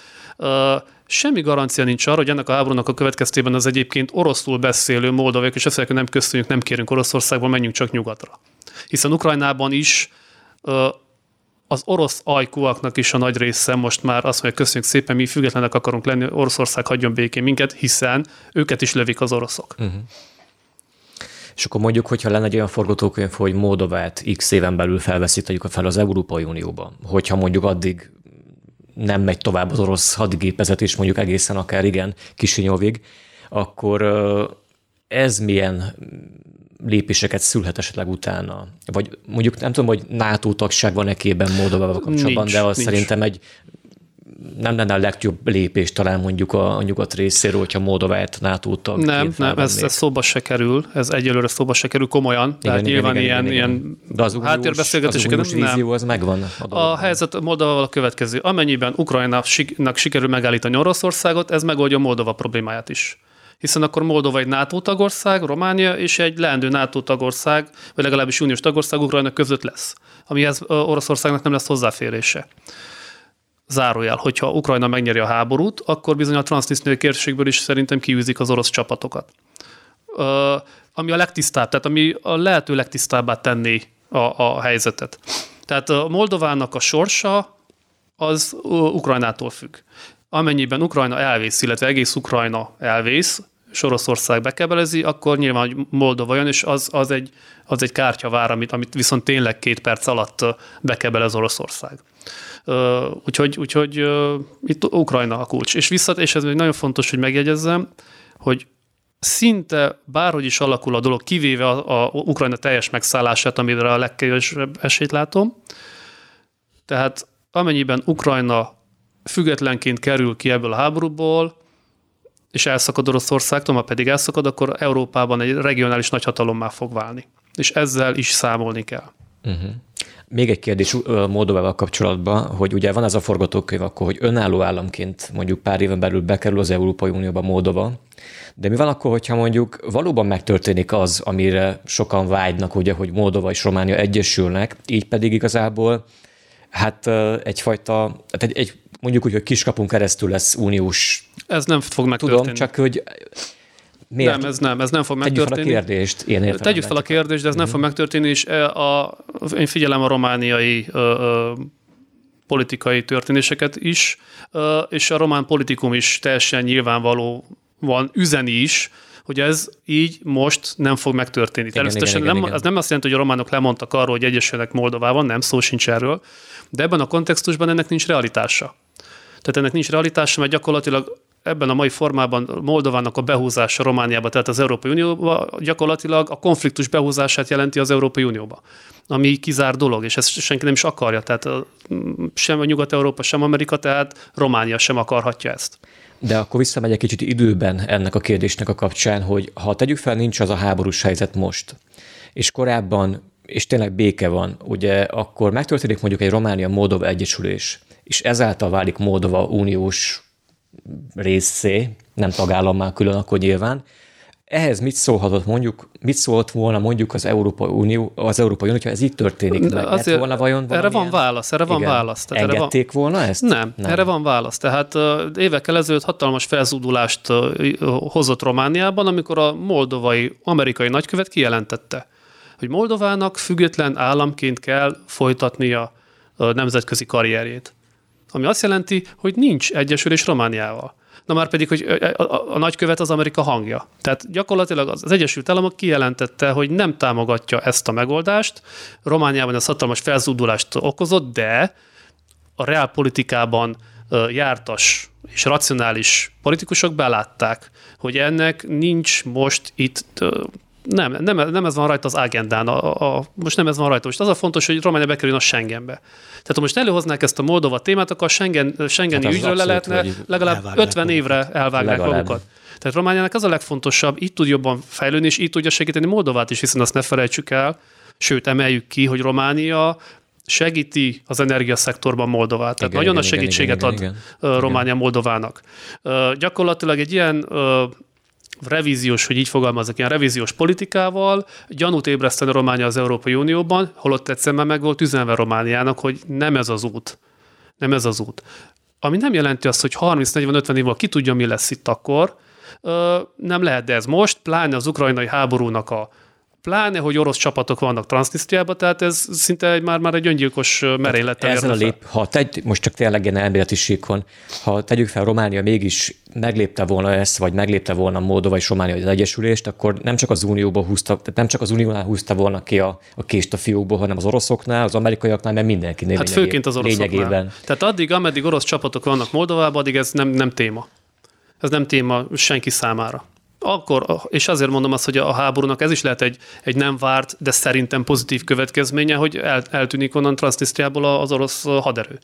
[SPEAKER 3] semmi garancia nincs arra, hogy ennek a háborúnak a következtében az egyébként oroszul beszélő moldavek, és azt nem köszönjük, nem kérünk Oroszországból, menjünk csak nyugatra. Hiszen Ukrajnában is az orosz ajkúaknak is a nagy része most már azt mondja, köszönjük szépen, mi függetlenek akarunk lenni, Oroszország hagyjon békén minket, hiszen őket is lövik az oroszok. Uh-huh.
[SPEAKER 2] És akkor mondjuk, hogyha lenne egy olyan forgatókönyv, hogy Moldovát x éven belül felveszik, fel az Európai Unióba, hogyha mondjuk addig nem megy tovább az orosz hadigépezet, és mondjuk egészen akár igen, Kisinyovig, akkor ez milyen lépéseket szülhet esetleg utána? Vagy mondjuk nem tudom, hogy NATO tagság van-e képben Moldovával kapcsolatban, nincs, de az nincs. szerintem egy nem lenne a legjobb lépés talán mondjuk a, a nyugat részéről, hogyha Moldovát NATO tag.
[SPEAKER 3] Nem, nem, ez, ez szóba se kerül, ez egyelőre szóba se kerül komolyan. Igen, Tehát igen, nyilván igen, ilyen, igen, ilyen
[SPEAKER 2] de az háttérbeszélgetéseket az nem. vízió az megvan.
[SPEAKER 3] A, a helyzet Moldovával a következő. Amennyiben Ukrajnának sikerül megállítani Oroszországot, ez megoldja Moldova problémáját is hiszen akkor Moldova egy NATO tagország, Románia és egy leendő NATO tagország, vagy legalábbis uniós tagország Ukrajna között lesz, amihez Oroszországnak nem lesz hozzáférése. Zárójel, hogyha Ukrajna megnyeri a háborút, akkor bizony a transznisztriai kérségből is szerintem kiűzik az orosz csapatokat. Ami a legtisztább, tehát ami a lehető legtisztábbá tenni a, a helyzetet. Tehát a Moldovának a sorsa az Ukrajnától függ. Amennyiben Ukrajna elvész, illetve egész Ukrajna elvész, és Oroszország bekebelezi, akkor nyilván, hogy Moldova jön, és az, az, egy, az egy kártyavár, amit, amit viszont tényleg két perc alatt bekebelez Oroszország. Úgyhogy, úgyhogy itt Ukrajna a kulcs. És visszat, és ez nagyon fontos, hogy megjegyezzem, hogy szinte bárhogy is alakul a dolog, kivéve a, a Ukrajna teljes megszállását, amire a legkevesebb esélyt látom. Tehát amennyiben Ukrajna függetlenként kerül ki ebből a háborúból, és elszakad Oroszországtól, ha pedig elszakad, akkor Európában egy regionális nagyhatalommá fog válni. És ezzel is számolni kell. Uh-huh.
[SPEAKER 2] Még egy kérdés Moldovával kapcsolatban, hogy ugye van ez a forgatókönyv akkor, hogy önálló államként mondjuk pár éven belül bekerül az Európai Unióba Moldova, de mi van akkor, hogyha mondjuk valóban megtörténik az, amire sokan vágynak, ugye, hogy Moldova és Románia egyesülnek, így pedig igazából hát egyfajta, hát egy, egy mondjuk úgy, hogy kiskapunk keresztül lesz uniós.
[SPEAKER 3] Ez nem fog megtörténni.
[SPEAKER 2] Tudom, csak hogy
[SPEAKER 3] Miért? Nem, ez nem, ez nem fog megtörténni.
[SPEAKER 2] Tegyük fel a kérdést. Én értem,
[SPEAKER 3] Tegyük fel a kérdést, de ez uh-huh. nem mhm. fog megtörténni, és a, én figyelem a romániai ö, ö, politikai történéseket is, ö, és a román politikum is teljesen nyilvánvaló van, üzeni is, hogy ez így most nem fog megtörténni. Igen, Természetesen igen, igen, nem, igen. ez nem azt jelenti, hogy a románok lemondtak arról, hogy egyesülnek Moldovában, nem, szó sincs erről, de ebben a kontextusban ennek nincs realitása. Tehát ennek nincs realitása, mert gyakorlatilag ebben a mai formában Moldovának a behúzása Romániába, tehát az Európai Unióba gyakorlatilag a konfliktus behúzását jelenti az Európai Unióba, ami kizár dolog, és ezt senki nem is akarja, tehát sem a Nyugat-Európa, sem Amerika, tehát Románia sem akarhatja ezt.
[SPEAKER 2] De akkor visszamegy egy kicsit időben ennek a kérdésnek a kapcsán, hogy ha tegyük fel, nincs az a háborús helyzet most, és korábban és tényleg béke van, ugye akkor megtörténik mondjuk egy Románia-Moldova egyesülés, és ezáltal válik Moldova uniós részé, nem tagállammá külön akkor nyilván, ehhez mit szólhatott mondjuk, mit szólt volna mondjuk az Európai Unió, az Európai Unió, hogyha ez így történik meg?
[SPEAKER 3] Azért volna vajon erre van válasz, erre van válasz.
[SPEAKER 2] Tehát Engedték erre van, volna ezt?
[SPEAKER 3] Nem, nem, erre van válasz. Tehát évekkel ezelőtt hatalmas felzúdulást hozott Romániában, amikor a moldovai amerikai nagykövet kijelentette, hogy Moldovának független államként kell folytatnia a nemzetközi karrierjét. Ami azt jelenti, hogy nincs egyesülés Romániával na már pedig, hogy a, a, a nagykövet az Amerika hangja. Tehát gyakorlatilag az Egyesült Államok kijelentette, hogy nem támogatja ezt a megoldást. Romániában ez hatalmas felzúdulást okozott, de a reálpolitikában jártas és racionális politikusok belátták, hogy ennek nincs most itt nem, nem, nem ez van rajta az agendán, a, a, most nem ez van rajta. Most az a fontos, hogy Románia bekerüljön a Schengenbe. Tehát ha most előhoznák ezt a Moldova témát, akkor a Schengen, Schengeni hát ügyről le lehetne legalább 50 évre elvágnák magukat. Tehát Romániának az a legfontosabb, így tud jobban fejlődni, és így tudja segíteni Moldovát is, hiszen azt ne felejtsük el, sőt emeljük ki, hogy Románia segíti az energiaszektorban Moldovát. Tehát igen, nagyon igen, a segítséget igen, igen, ad igen, Románia Moldovának. Gyakorlatilag egy ilyen revíziós, hogy így fogalmazok, ilyen revíziós politikával gyanút ébreszteni Románia az Európai Unióban, holott egyszer már meg volt üzenve Romániának, hogy nem ez az út. Nem ez az út. Ami nem jelenti azt, hogy 30-40-50 év ki tudja, mi lesz itt akkor, nem lehet, de ez most, pláne az ukrajnai háborúnak a Pláne, hogy orosz csapatok vannak Transnistriában, tehát ez szinte egy, már, már egy öngyilkos merénylet.
[SPEAKER 2] Ezzel a lép, ha tegy, most csak tényleg ilyen elméleti síkon, ha tegyük fel Románia mégis meglépte volna ezt, vagy meglépte volna Moldova és Románia az egyesülést, akkor nem csak az Unióba húzta, tehát nem csak az Uniónál húzta volna ki a, a kést a fiókból, hanem az oroszoknál, az amerikaiaknál, mert mindenki.
[SPEAKER 3] Hát főként az oroszoknál. Lényegében. Tehát addig, ameddig orosz csapatok vannak Moldovában, addig ez nem, nem téma. Ez nem téma senki számára akkor, és azért mondom azt, hogy a háborúnak ez is lehet egy, egy nem várt, de szerintem pozitív következménye, hogy el, eltűnik onnan Transnistriából az orosz haderő.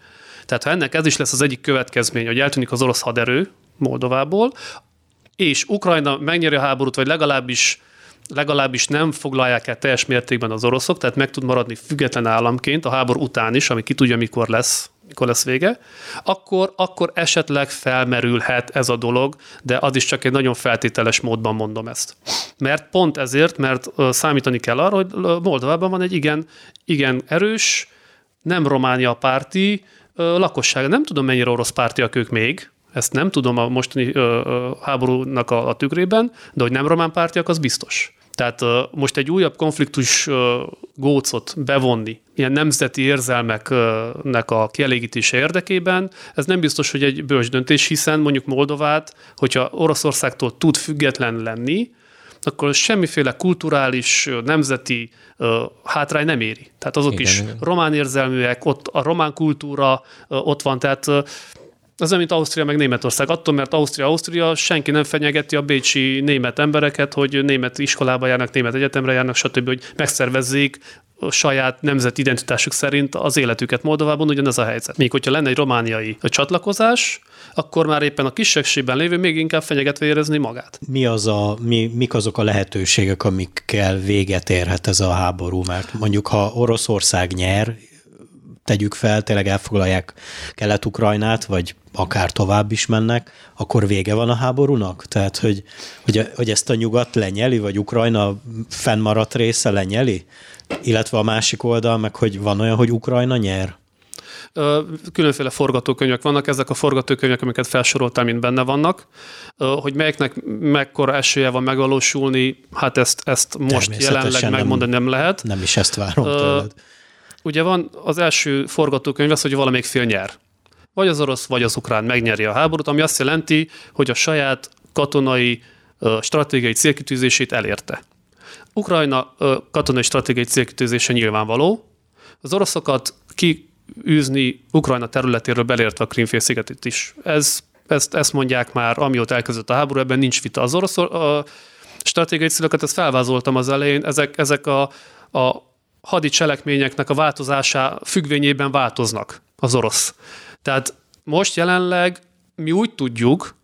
[SPEAKER 3] Tehát ha ennek ez is lesz az egyik következmény, hogy eltűnik az orosz haderő Moldovából, és Ukrajna megnyeri a háborút, vagy legalábbis legalábbis nem foglalják el teljes mértékben az oroszok, tehát meg tud maradni független államként a háború után is, ami ki tudja, mikor lesz mikor lesz vége, akkor, akkor esetleg felmerülhet ez a dolog, de az is csak egy nagyon feltételes módban mondom ezt. Mert pont ezért, mert számítani kell arra, hogy Moldovában van egy igen, igen erős, nem Románia párti lakosság. Nem tudom, mennyire orosz pártiak ők még, ezt nem tudom a mostani háborúnak a, a tükrében, de hogy nem román pártiak, az biztos. Tehát most egy újabb konfliktus gócot bevonni ilyen nemzeti érzelmeknek a kielégítése érdekében, ez nem biztos, hogy egy bölcs döntés, hiszen mondjuk Moldovát, hogyha Oroszországtól tud független lenni, akkor semmiféle kulturális, nemzeti uh, hátrány nem éri. Tehát azok igen, is igen. román érzelműek, ott a román kultúra uh, ott van, tehát uh, az olyan, mint Ausztria meg Németország. Attól, mert Ausztria, Ausztria, senki nem fenyegeti a bécsi német embereket, hogy német iskolába járnak, német egyetemre járnak, stb., hogy megszervezzék a saját nemzeti identitásuk szerint az életüket Moldovában, ugyanez a helyzet. Még hogyha lenne egy romániai csatlakozás, akkor már éppen a kisebbségben lévő még inkább fenyegetve érezni magát.
[SPEAKER 1] Mi az a, mi, mik azok a lehetőségek, amikkel véget érhet ez a háború? Mert mondjuk, ha Oroszország nyer, tegyük fel, tényleg elfoglalják Kelet-Ukrajnát, vagy akár tovább is mennek, akkor vége van a háborúnak? Tehát, hogy, hogy, hogy ezt a nyugat lenyeli, vagy Ukrajna fennmaradt része lenyeli? Illetve a másik oldal, meg hogy van olyan, hogy Ukrajna nyer?
[SPEAKER 3] Különféle forgatókönyvek vannak, ezek a forgatókönyvek, amiket felsoroltál, mind benne vannak. Hogy melyiknek mekkora esélye van megvalósulni, hát ezt, ezt most jelenleg megmondani nem, nem lehet.
[SPEAKER 1] Nem is ezt várom tőled.
[SPEAKER 3] Ugye van az első forgatókönyv az, hogy valamelyik fél nyer. Vagy az orosz, vagy az ukrán megnyeri a háborút, ami azt jelenti, hogy a saját katonai stratégiai célkitűzését elérte. Ukrajna katonai stratégiai célkitűzése nyilvánvaló. Az oroszokat kiűzni Ukrajna területéről belértve a Krimfélszigetet is. Ez, ezt, ezt mondják már, amióta elkezdett a háború, ebben nincs vita. Az orosz a stratégiai célokat, ezt felvázoltam az elején, ezek, ezek a, a hadi cselekményeknek a változása függvényében változnak az orosz. Tehát most jelenleg mi úgy tudjuk,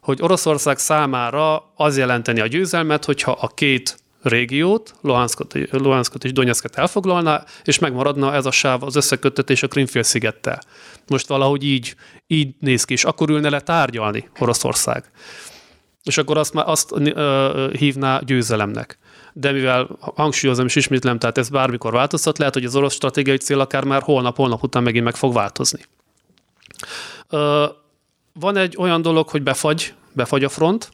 [SPEAKER 3] hogy Oroszország számára az jelenteni a győzelmet, hogyha a két régiót, Luhanskot, Luhanskot és Donetszket elfoglalná, és megmaradna ez a sáv, az összeköttetés a Krimfél-szigettel. Most valahogy így, így néz ki, és akkor ülne le tárgyalni Oroszország. És akkor azt, azt ö, hívná győzelemnek. De mivel hangsúlyozom és ismétlem, tehát ez bármikor változhat, lehet, hogy az orosz stratégiai cél akár már holnap-holnap után megint meg fog változni. Van egy olyan dolog, hogy befagy, befagy a front,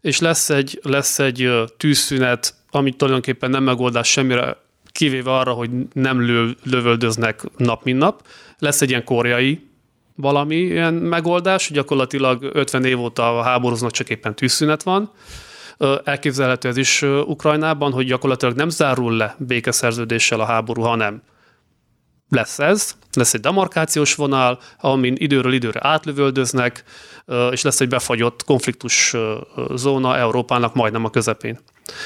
[SPEAKER 3] és lesz egy, lesz egy tűzszünet, ami tulajdonképpen nem megoldás semmire, kivéve arra, hogy nem lő, lövöldöznek nap, mint nap. Lesz egy ilyen koreai valami ilyen megoldás, gyakorlatilag 50 év óta háborúznak, csak éppen tűzszünet van. Elképzelhető ez is Ukrajnában, hogy gyakorlatilag nem zárul le békeszerződéssel a háború, hanem lesz ez, lesz egy demarkációs vonal, amin időről időre átlövöldöznek, és lesz egy befagyott konfliktus zóna Európának majdnem a közepén.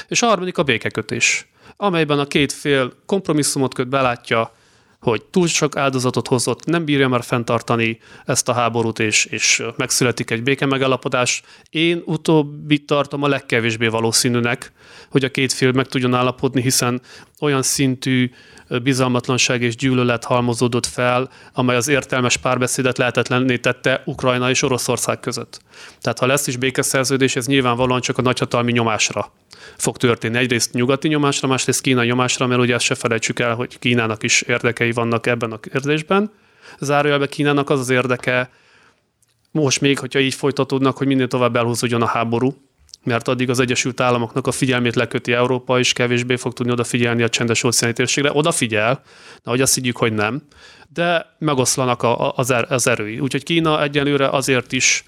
[SPEAKER 3] És a harmadik a békekötés, amelyben a két fél kompromisszumot köt, belátja, hogy túl sok áldozatot hozott, nem bírja már fenntartani ezt a háborút, és, és megszületik egy béke megállapodás. Én utóbbi tartom a legkevésbé valószínűnek, hogy a két fél meg tudjon állapodni, hiszen olyan szintű bizalmatlanság és gyűlölet halmozódott fel, amely az értelmes párbeszédet lehetetlenné tette Ukrajna és Oroszország között. Tehát ha lesz is békeszerződés, ez nyilvánvalóan csak a nagyhatalmi nyomásra fog történni. Egyrészt nyugati nyomásra, másrészt kínai nyomásra, mert ugye ezt se felejtsük el, hogy Kínának is érdekei vannak ebben a kérdésben. Zárójelben Kínának az az érdeke, most még, hogyha így folytatódnak, hogy minél tovább elhúzódjon a háború, mert addig az Egyesült Államoknak a figyelmét leköti Európa, és kevésbé fog tudni odafigyelni a csendes óceáni térségre. Odafigyel, hogy azt higgyük, hogy nem, de megoszlanak a, az, er, az erői. Úgyhogy Kína egyelőre azért is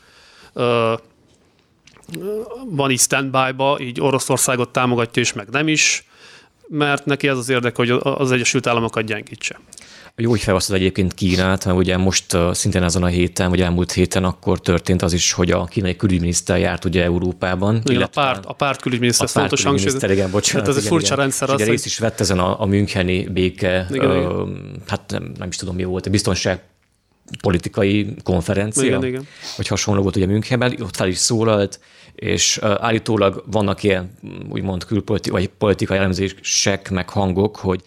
[SPEAKER 3] van így standby-ba, így Oroszországot támogatja és meg nem is, mert neki ez az érdeke, hogy az Egyesült Államokat gyengítse.
[SPEAKER 2] Jó, hogy felhasznál egyébként Kínát, mert ugye most szintén ezen a héten, vagy elmúlt héten akkor történt az is, hogy a kínai külügyminiszter járt ugye Európában.
[SPEAKER 3] Igen, a párt, a párt külügyminiszter,
[SPEAKER 2] a párt külügyminiszter, igen, bocsánat.
[SPEAKER 3] Hát ez
[SPEAKER 2] igen,
[SPEAKER 3] egy furcsa
[SPEAKER 2] igen.
[SPEAKER 3] rendszer.
[SPEAKER 2] És
[SPEAKER 3] az,
[SPEAKER 2] részt is vett ezen a, a Müncheni béke,
[SPEAKER 3] Igen, igen.
[SPEAKER 2] hát nem, nem is tudom mi volt, a biztonság politikai konferencia,
[SPEAKER 3] Igen, igen.
[SPEAKER 2] vagy hasonló volt ugye Münchenben, ott fel is szólalt, és állítólag vannak ilyen úgymond külpolitikai, vagy politikai elemzések, meg hangok, hogy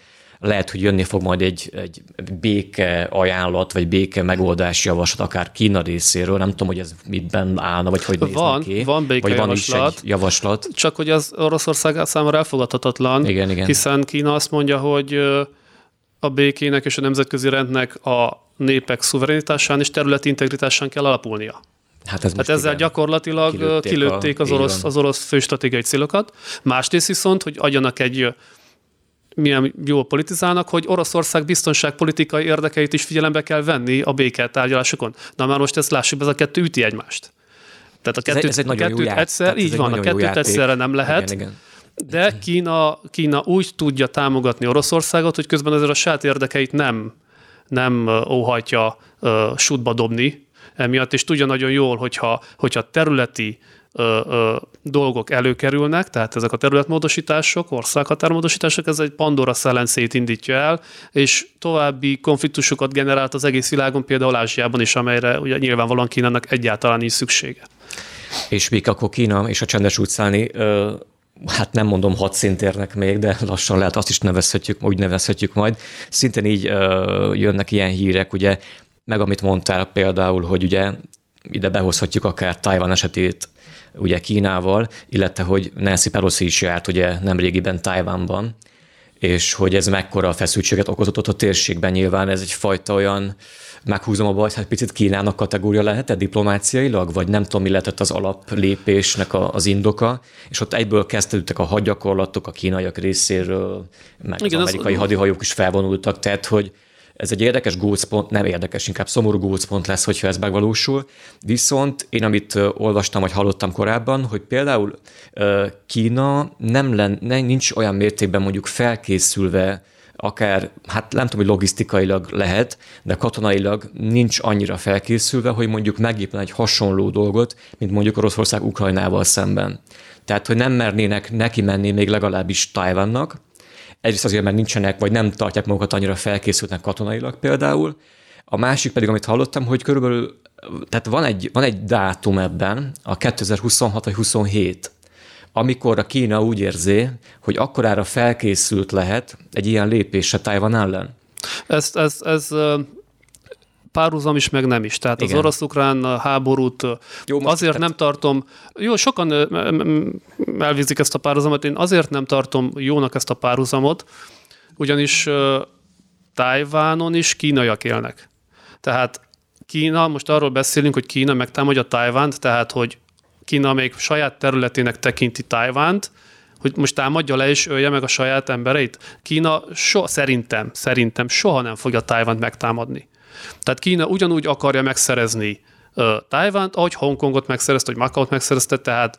[SPEAKER 2] lehet, hogy jönni fog majd egy, egy béke ajánlat, vagy béke megoldás javaslat, akár Kína részéről. Nem tudom, hogy ez mitben állna, vagy hogy
[SPEAKER 3] Van,
[SPEAKER 2] ki.
[SPEAKER 3] van béke
[SPEAKER 2] vagy van is
[SPEAKER 3] javaslat.
[SPEAKER 2] egy javaslat.
[SPEAKER 3] Csak hogy az Oroszország számára elfogadhatatlan,
[SPEAKER 2] Igen, igen.
[SPEAKER 3] hiszen Kína azt mondja, hogy a békének és a nemzetközi rendnek a népek szuverenitásán és területi integritásán kell alapulnia.
[SPEAKER 2] Hát ez
[SPEAKER 3] Hát ezzel
[SPEAKER 2] igen.
[SPEAKER 3] gyakorlatilag kilőtték,
[SPEAKER 2] Kilőtték a-
[SPEAKER 3] az, orosz,
[SPEAKER 2] van.
[SPEAKER 3] az orosz főstratégiai célokat. Másrészt viszont, hogy adjanak egy milyen jól politizálnak, hogy Oroszország biztonságpolitikai érdekeit is figyelembe kell venni a béketárgyalásokon. Na már most ezt lássuk, ez a kettő üti egymást. Tehát a
[SPEAKER 2] Ez egy-
[SPEAKER 3] kettőt,
[SPEAKER 2] ez egy nagyon jó
[SPEAKER 3] kettőt egyszer,
[SPEAKER 2] tehát ez
[SPEAKER 3] így
[SPEAKER 2] egy
[SPEAKER 3] van, a kettőt
[SPEAKER 2] játék.
[SPEAKER 3] egyszerre nem lehet.
[SPEAKER 2] Igen, igen.
[SPEAKER 3] De Kína, Kína úgy tudja támogatni Oroszországot, hogy közben azért a saját érdekeit nem, nem óhajtja uh, sútba dobni emiatt, és tudja nagyon jól, hogyha, hogyha területi ö, ö, dolgok előkerülnek, tehát ezek a területmódosítások, országhatármódosítások, ez egy Pandora szelencét indítja el, és további konfliktusokat generált az egész világon, például Ázsiában is, amelyre ugye nyilvánvalóan Kínának egyáltalán nincs szüksége.
[SPEAKER 2] És még akkor Kína és a csendes utcáni, ö, hát nem mondom hadszintérnek még, de lassan lehet azt is nevezhetjük, úgy nevezhetjük majd. Szintén így ö, jönnek ilyen hírek, ugye, meg amit mondtál például, hogy ugye ide behozhatjuk akár Tajvan esetét ugye Kínával, illetve hogy Nancy Pelosi is járt ugye nemrégiben Tajvanban, és hogy ez mekkora feszültséget okozott ott a térségben. Nyilván ez egyfajta olyan, meghúzom a bajt, hát picit Kínának kategória lehetett diplomáciailag, vagy nem tudom, mi lehetett az alaplépésnek a, az indoka, és ott egyből kezdődtek a hadgyakorlatok a kínaiak részéről, meg
[SPEAKER 3] Igen,
[SPEAKER 2] az
[SPEAKER 3] az-
[SPEAKER 2] amerikai hadihajók is felvonultak, tehát hogy ez egy érdekes gócpont, nem érdekes, inkább szomorú gócpont lesz, hogyha ez megvalósul. Viszont én, amit olvastam, vagy hallottam korábban, hogy például Kína nem len, nem, nincs olyan mértékben mondjuk felkészülve, akár, hát nem tudom, hogy logisztikailag lehet, de katonailag nincs annyira felkészülve, hogy mondjuk megépne egy hasonló dolgot, mint mondjuk Oroszország Ukrajnával szemben. Tehát, hogy nem mernének neki menni még legalábbis Tajvannak, Egyrészt azért, mert nincsenek, vagy nem tartják magukat annyira felkészültnek katonailag például. A másik pedig, amit hallottam, hogy körülbelül, tehát van egy, van egy dátum ebben, a 2026 vagy 27, amikor a Kína úgy érzi, hogy akkorára felkészült lehet egy ilyen lépésre Tajvan ellen?
[SPEAKER 3] Ez, ez, ez párhuzam is, meg nem is. Tehát Igen. az orosz-ukrán háborút jó, azért tehát... nem tartom, jó, sokan elvízik ezt a párhuzamot, én azért nem tartom jónak ezt a párhuzamot, ugyanis Tájvánon is kínaiak élnek. Tehát Kína, most arról beszélünk, hogy Kína megtámadja Tájvánt, tehát hogy Kína még saját területének tekinti Tájvánt, hogy most támadja le és ölje meg a saját embereit. Kína so, szerintem, szerintem soha nem fogja Tájvánt megtámadni. Tehát Kína ugyanúgy akarja megszerezni uh, Tájvánt, ahogy Hongkongot megszerezte, hogy Makaut megszerezte, tehát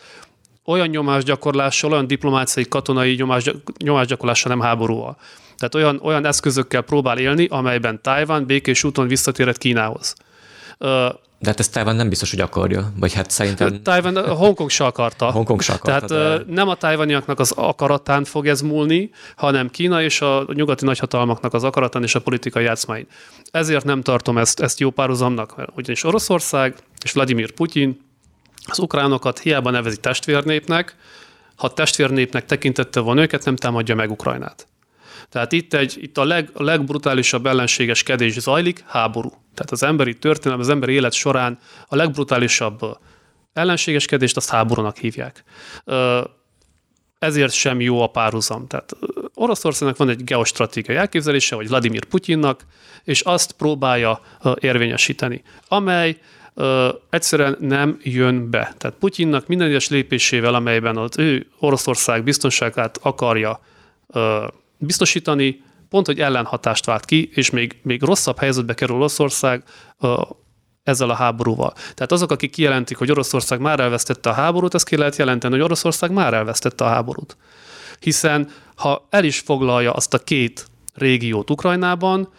[SPEAKER 3] olyan nyomásgyakorlással, olyan diplomáciai, katonai nyomás, nyomásgyakorlással, nem háborúval. Tehát olyan, olyan eszközökkel próbál élni, amelyben Tájván békés úton visszatérhet Kínához.
[SPEAKER 2] De hát ezt Tájván nem biztos, hogy akarja, vagy hát szerintem...
[SPEAKER 3] Tájván, Hongkong se akarta.
[SPEAKER 2] Hongkong se akarta,
[SPEAKER 3] Tehát de... nem a tájvaniaknak az akaratán fog ez múlni, hanem Kína és a nyugati nagyhatalmaknak az akaratán és a politikai játszmáin. Ezért nem tartom ezt, ezt jó párhuzamnak, mert ugyanis Oroszország és Vladimir Putyin az ukránokat hiába nevezi testvérnépnek, ha testvérnépnek tekintette van őket, nem támadja meg Ukrajnát. Tehát itt, egy, itt a, leg, legbrutálisabb ellenségeskedés zajlik, háború. Tehát az emberi történelem, az emberi élet során a legbrutálisabb ellenségeskedést azt háborúnak hívják. Ezért sem jó a párhuzam. Tehát Oroszországnak van egy geostratégiai elképzelése, vagy Vladimir Putyinnak, és azt próbálja érvényesíteni, amely egyszerűen nem jön be. Tehát Putyinnak minden egyes lépésével, amelyben az ő Oroszország biztonságát akarja biztosítani, pont, hogy ellenhatást vált ki, és még, még rosszabb helyzetbe kerül Oroszország ezzel a háborúval. Tehát azok, akik kijelentik, hogy Oroszország már elvesztette a háborút, ezt ki lehet jelenteni, hogy Oroszország már elvesztette a háborút. Hiszen ha el is foglalja azt a két régiót Ukrajnában,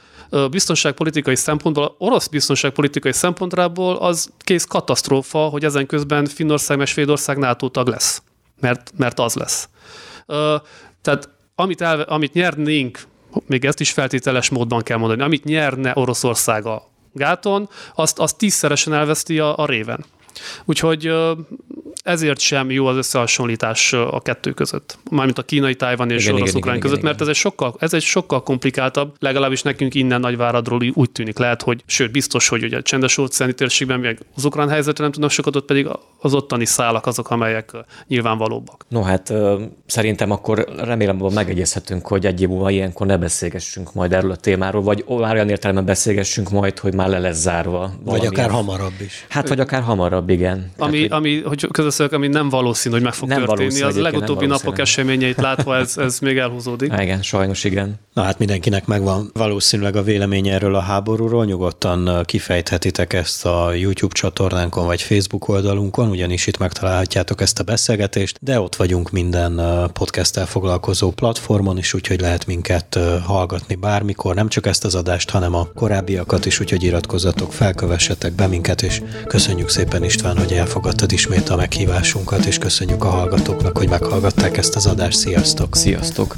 [SPEAKER 3] biztonságpolitikai szempontból, orosz biztonságpolitikai szempontból az kész katasztrófa, hogy ezen közben Finnország és Svédország NATO tag lesz. Mert, mert az lesz. Tehát amit, el, amit nyernénk, még ezt is feltételes módban kell mondani, amit nyerne Oroszország a gáton, azt, azt tízszeresen elveszti a, a réven. Úgyhogy ezért sem jó az összehasonlítás a kettő között. Mármint a kínai, tájvan és orosz-ukrán között, igen, mert ez egy, sokkal, ez egy sokkal komplikáltabb, legalábbis nekünk innen Nagyváradról úgy tűnik lehet, hogy sőt, biztos, hogy ugye a csendes óceáni térségben még az ukrán helyzetre nem tudnak sokat, ott pedig az ottani szálak azok, amelyek nyilvánvalóbbak.
[SPEAKER 2] No hát szerintem akkor remélem, hogy megegyezhetünk, hogy egy év múlva ilyenkor ne beszélgessünk majd erről a témáról, vagy már olyan értelemben beszélgessünk majd, hogy már le lesz zárva.
[SPEAKER 1] Vagy akár hamarabb is.
[SPEAKER 2] Hát, vagy akár hamarabb, igen.
[SPEAKER 3] Ami, Tehát, ami hogy közösszök, ami nem valószínű, hogy meg fog nem történni. Az legutóbbi napok eseményeit látva ez, ez még elhúzódik.
[SPEAKER 2] Há, igen, sajnos igen.
[SPEAKER 1] Na hát mindenkinek megvan valószínűleg a vélemény erről a háborúról. Nyugodtan kifejthetitek ezt a YouTube csatornánkon vagy Facebook oldalunkon, ugyanis itt megtalálhatjátok ezt a beszélgetést, de ott vagyunk minden podcasttel foglalkozó platformon is, úgyhogy lehet minket hallgatni bármikor, nem csak ezt az adást, hanem a korábbiakat is, úgyhogy iratkozzatok fel, kövessetek be minket, és köszönjük szépen István, hogy elfogadtad ismét a meghívásunkat, és köszönjük a hallgatóknak, hogy meghallgatták ezt az adást. Sziasztok!
[SPEAKER 2] Sziasztok!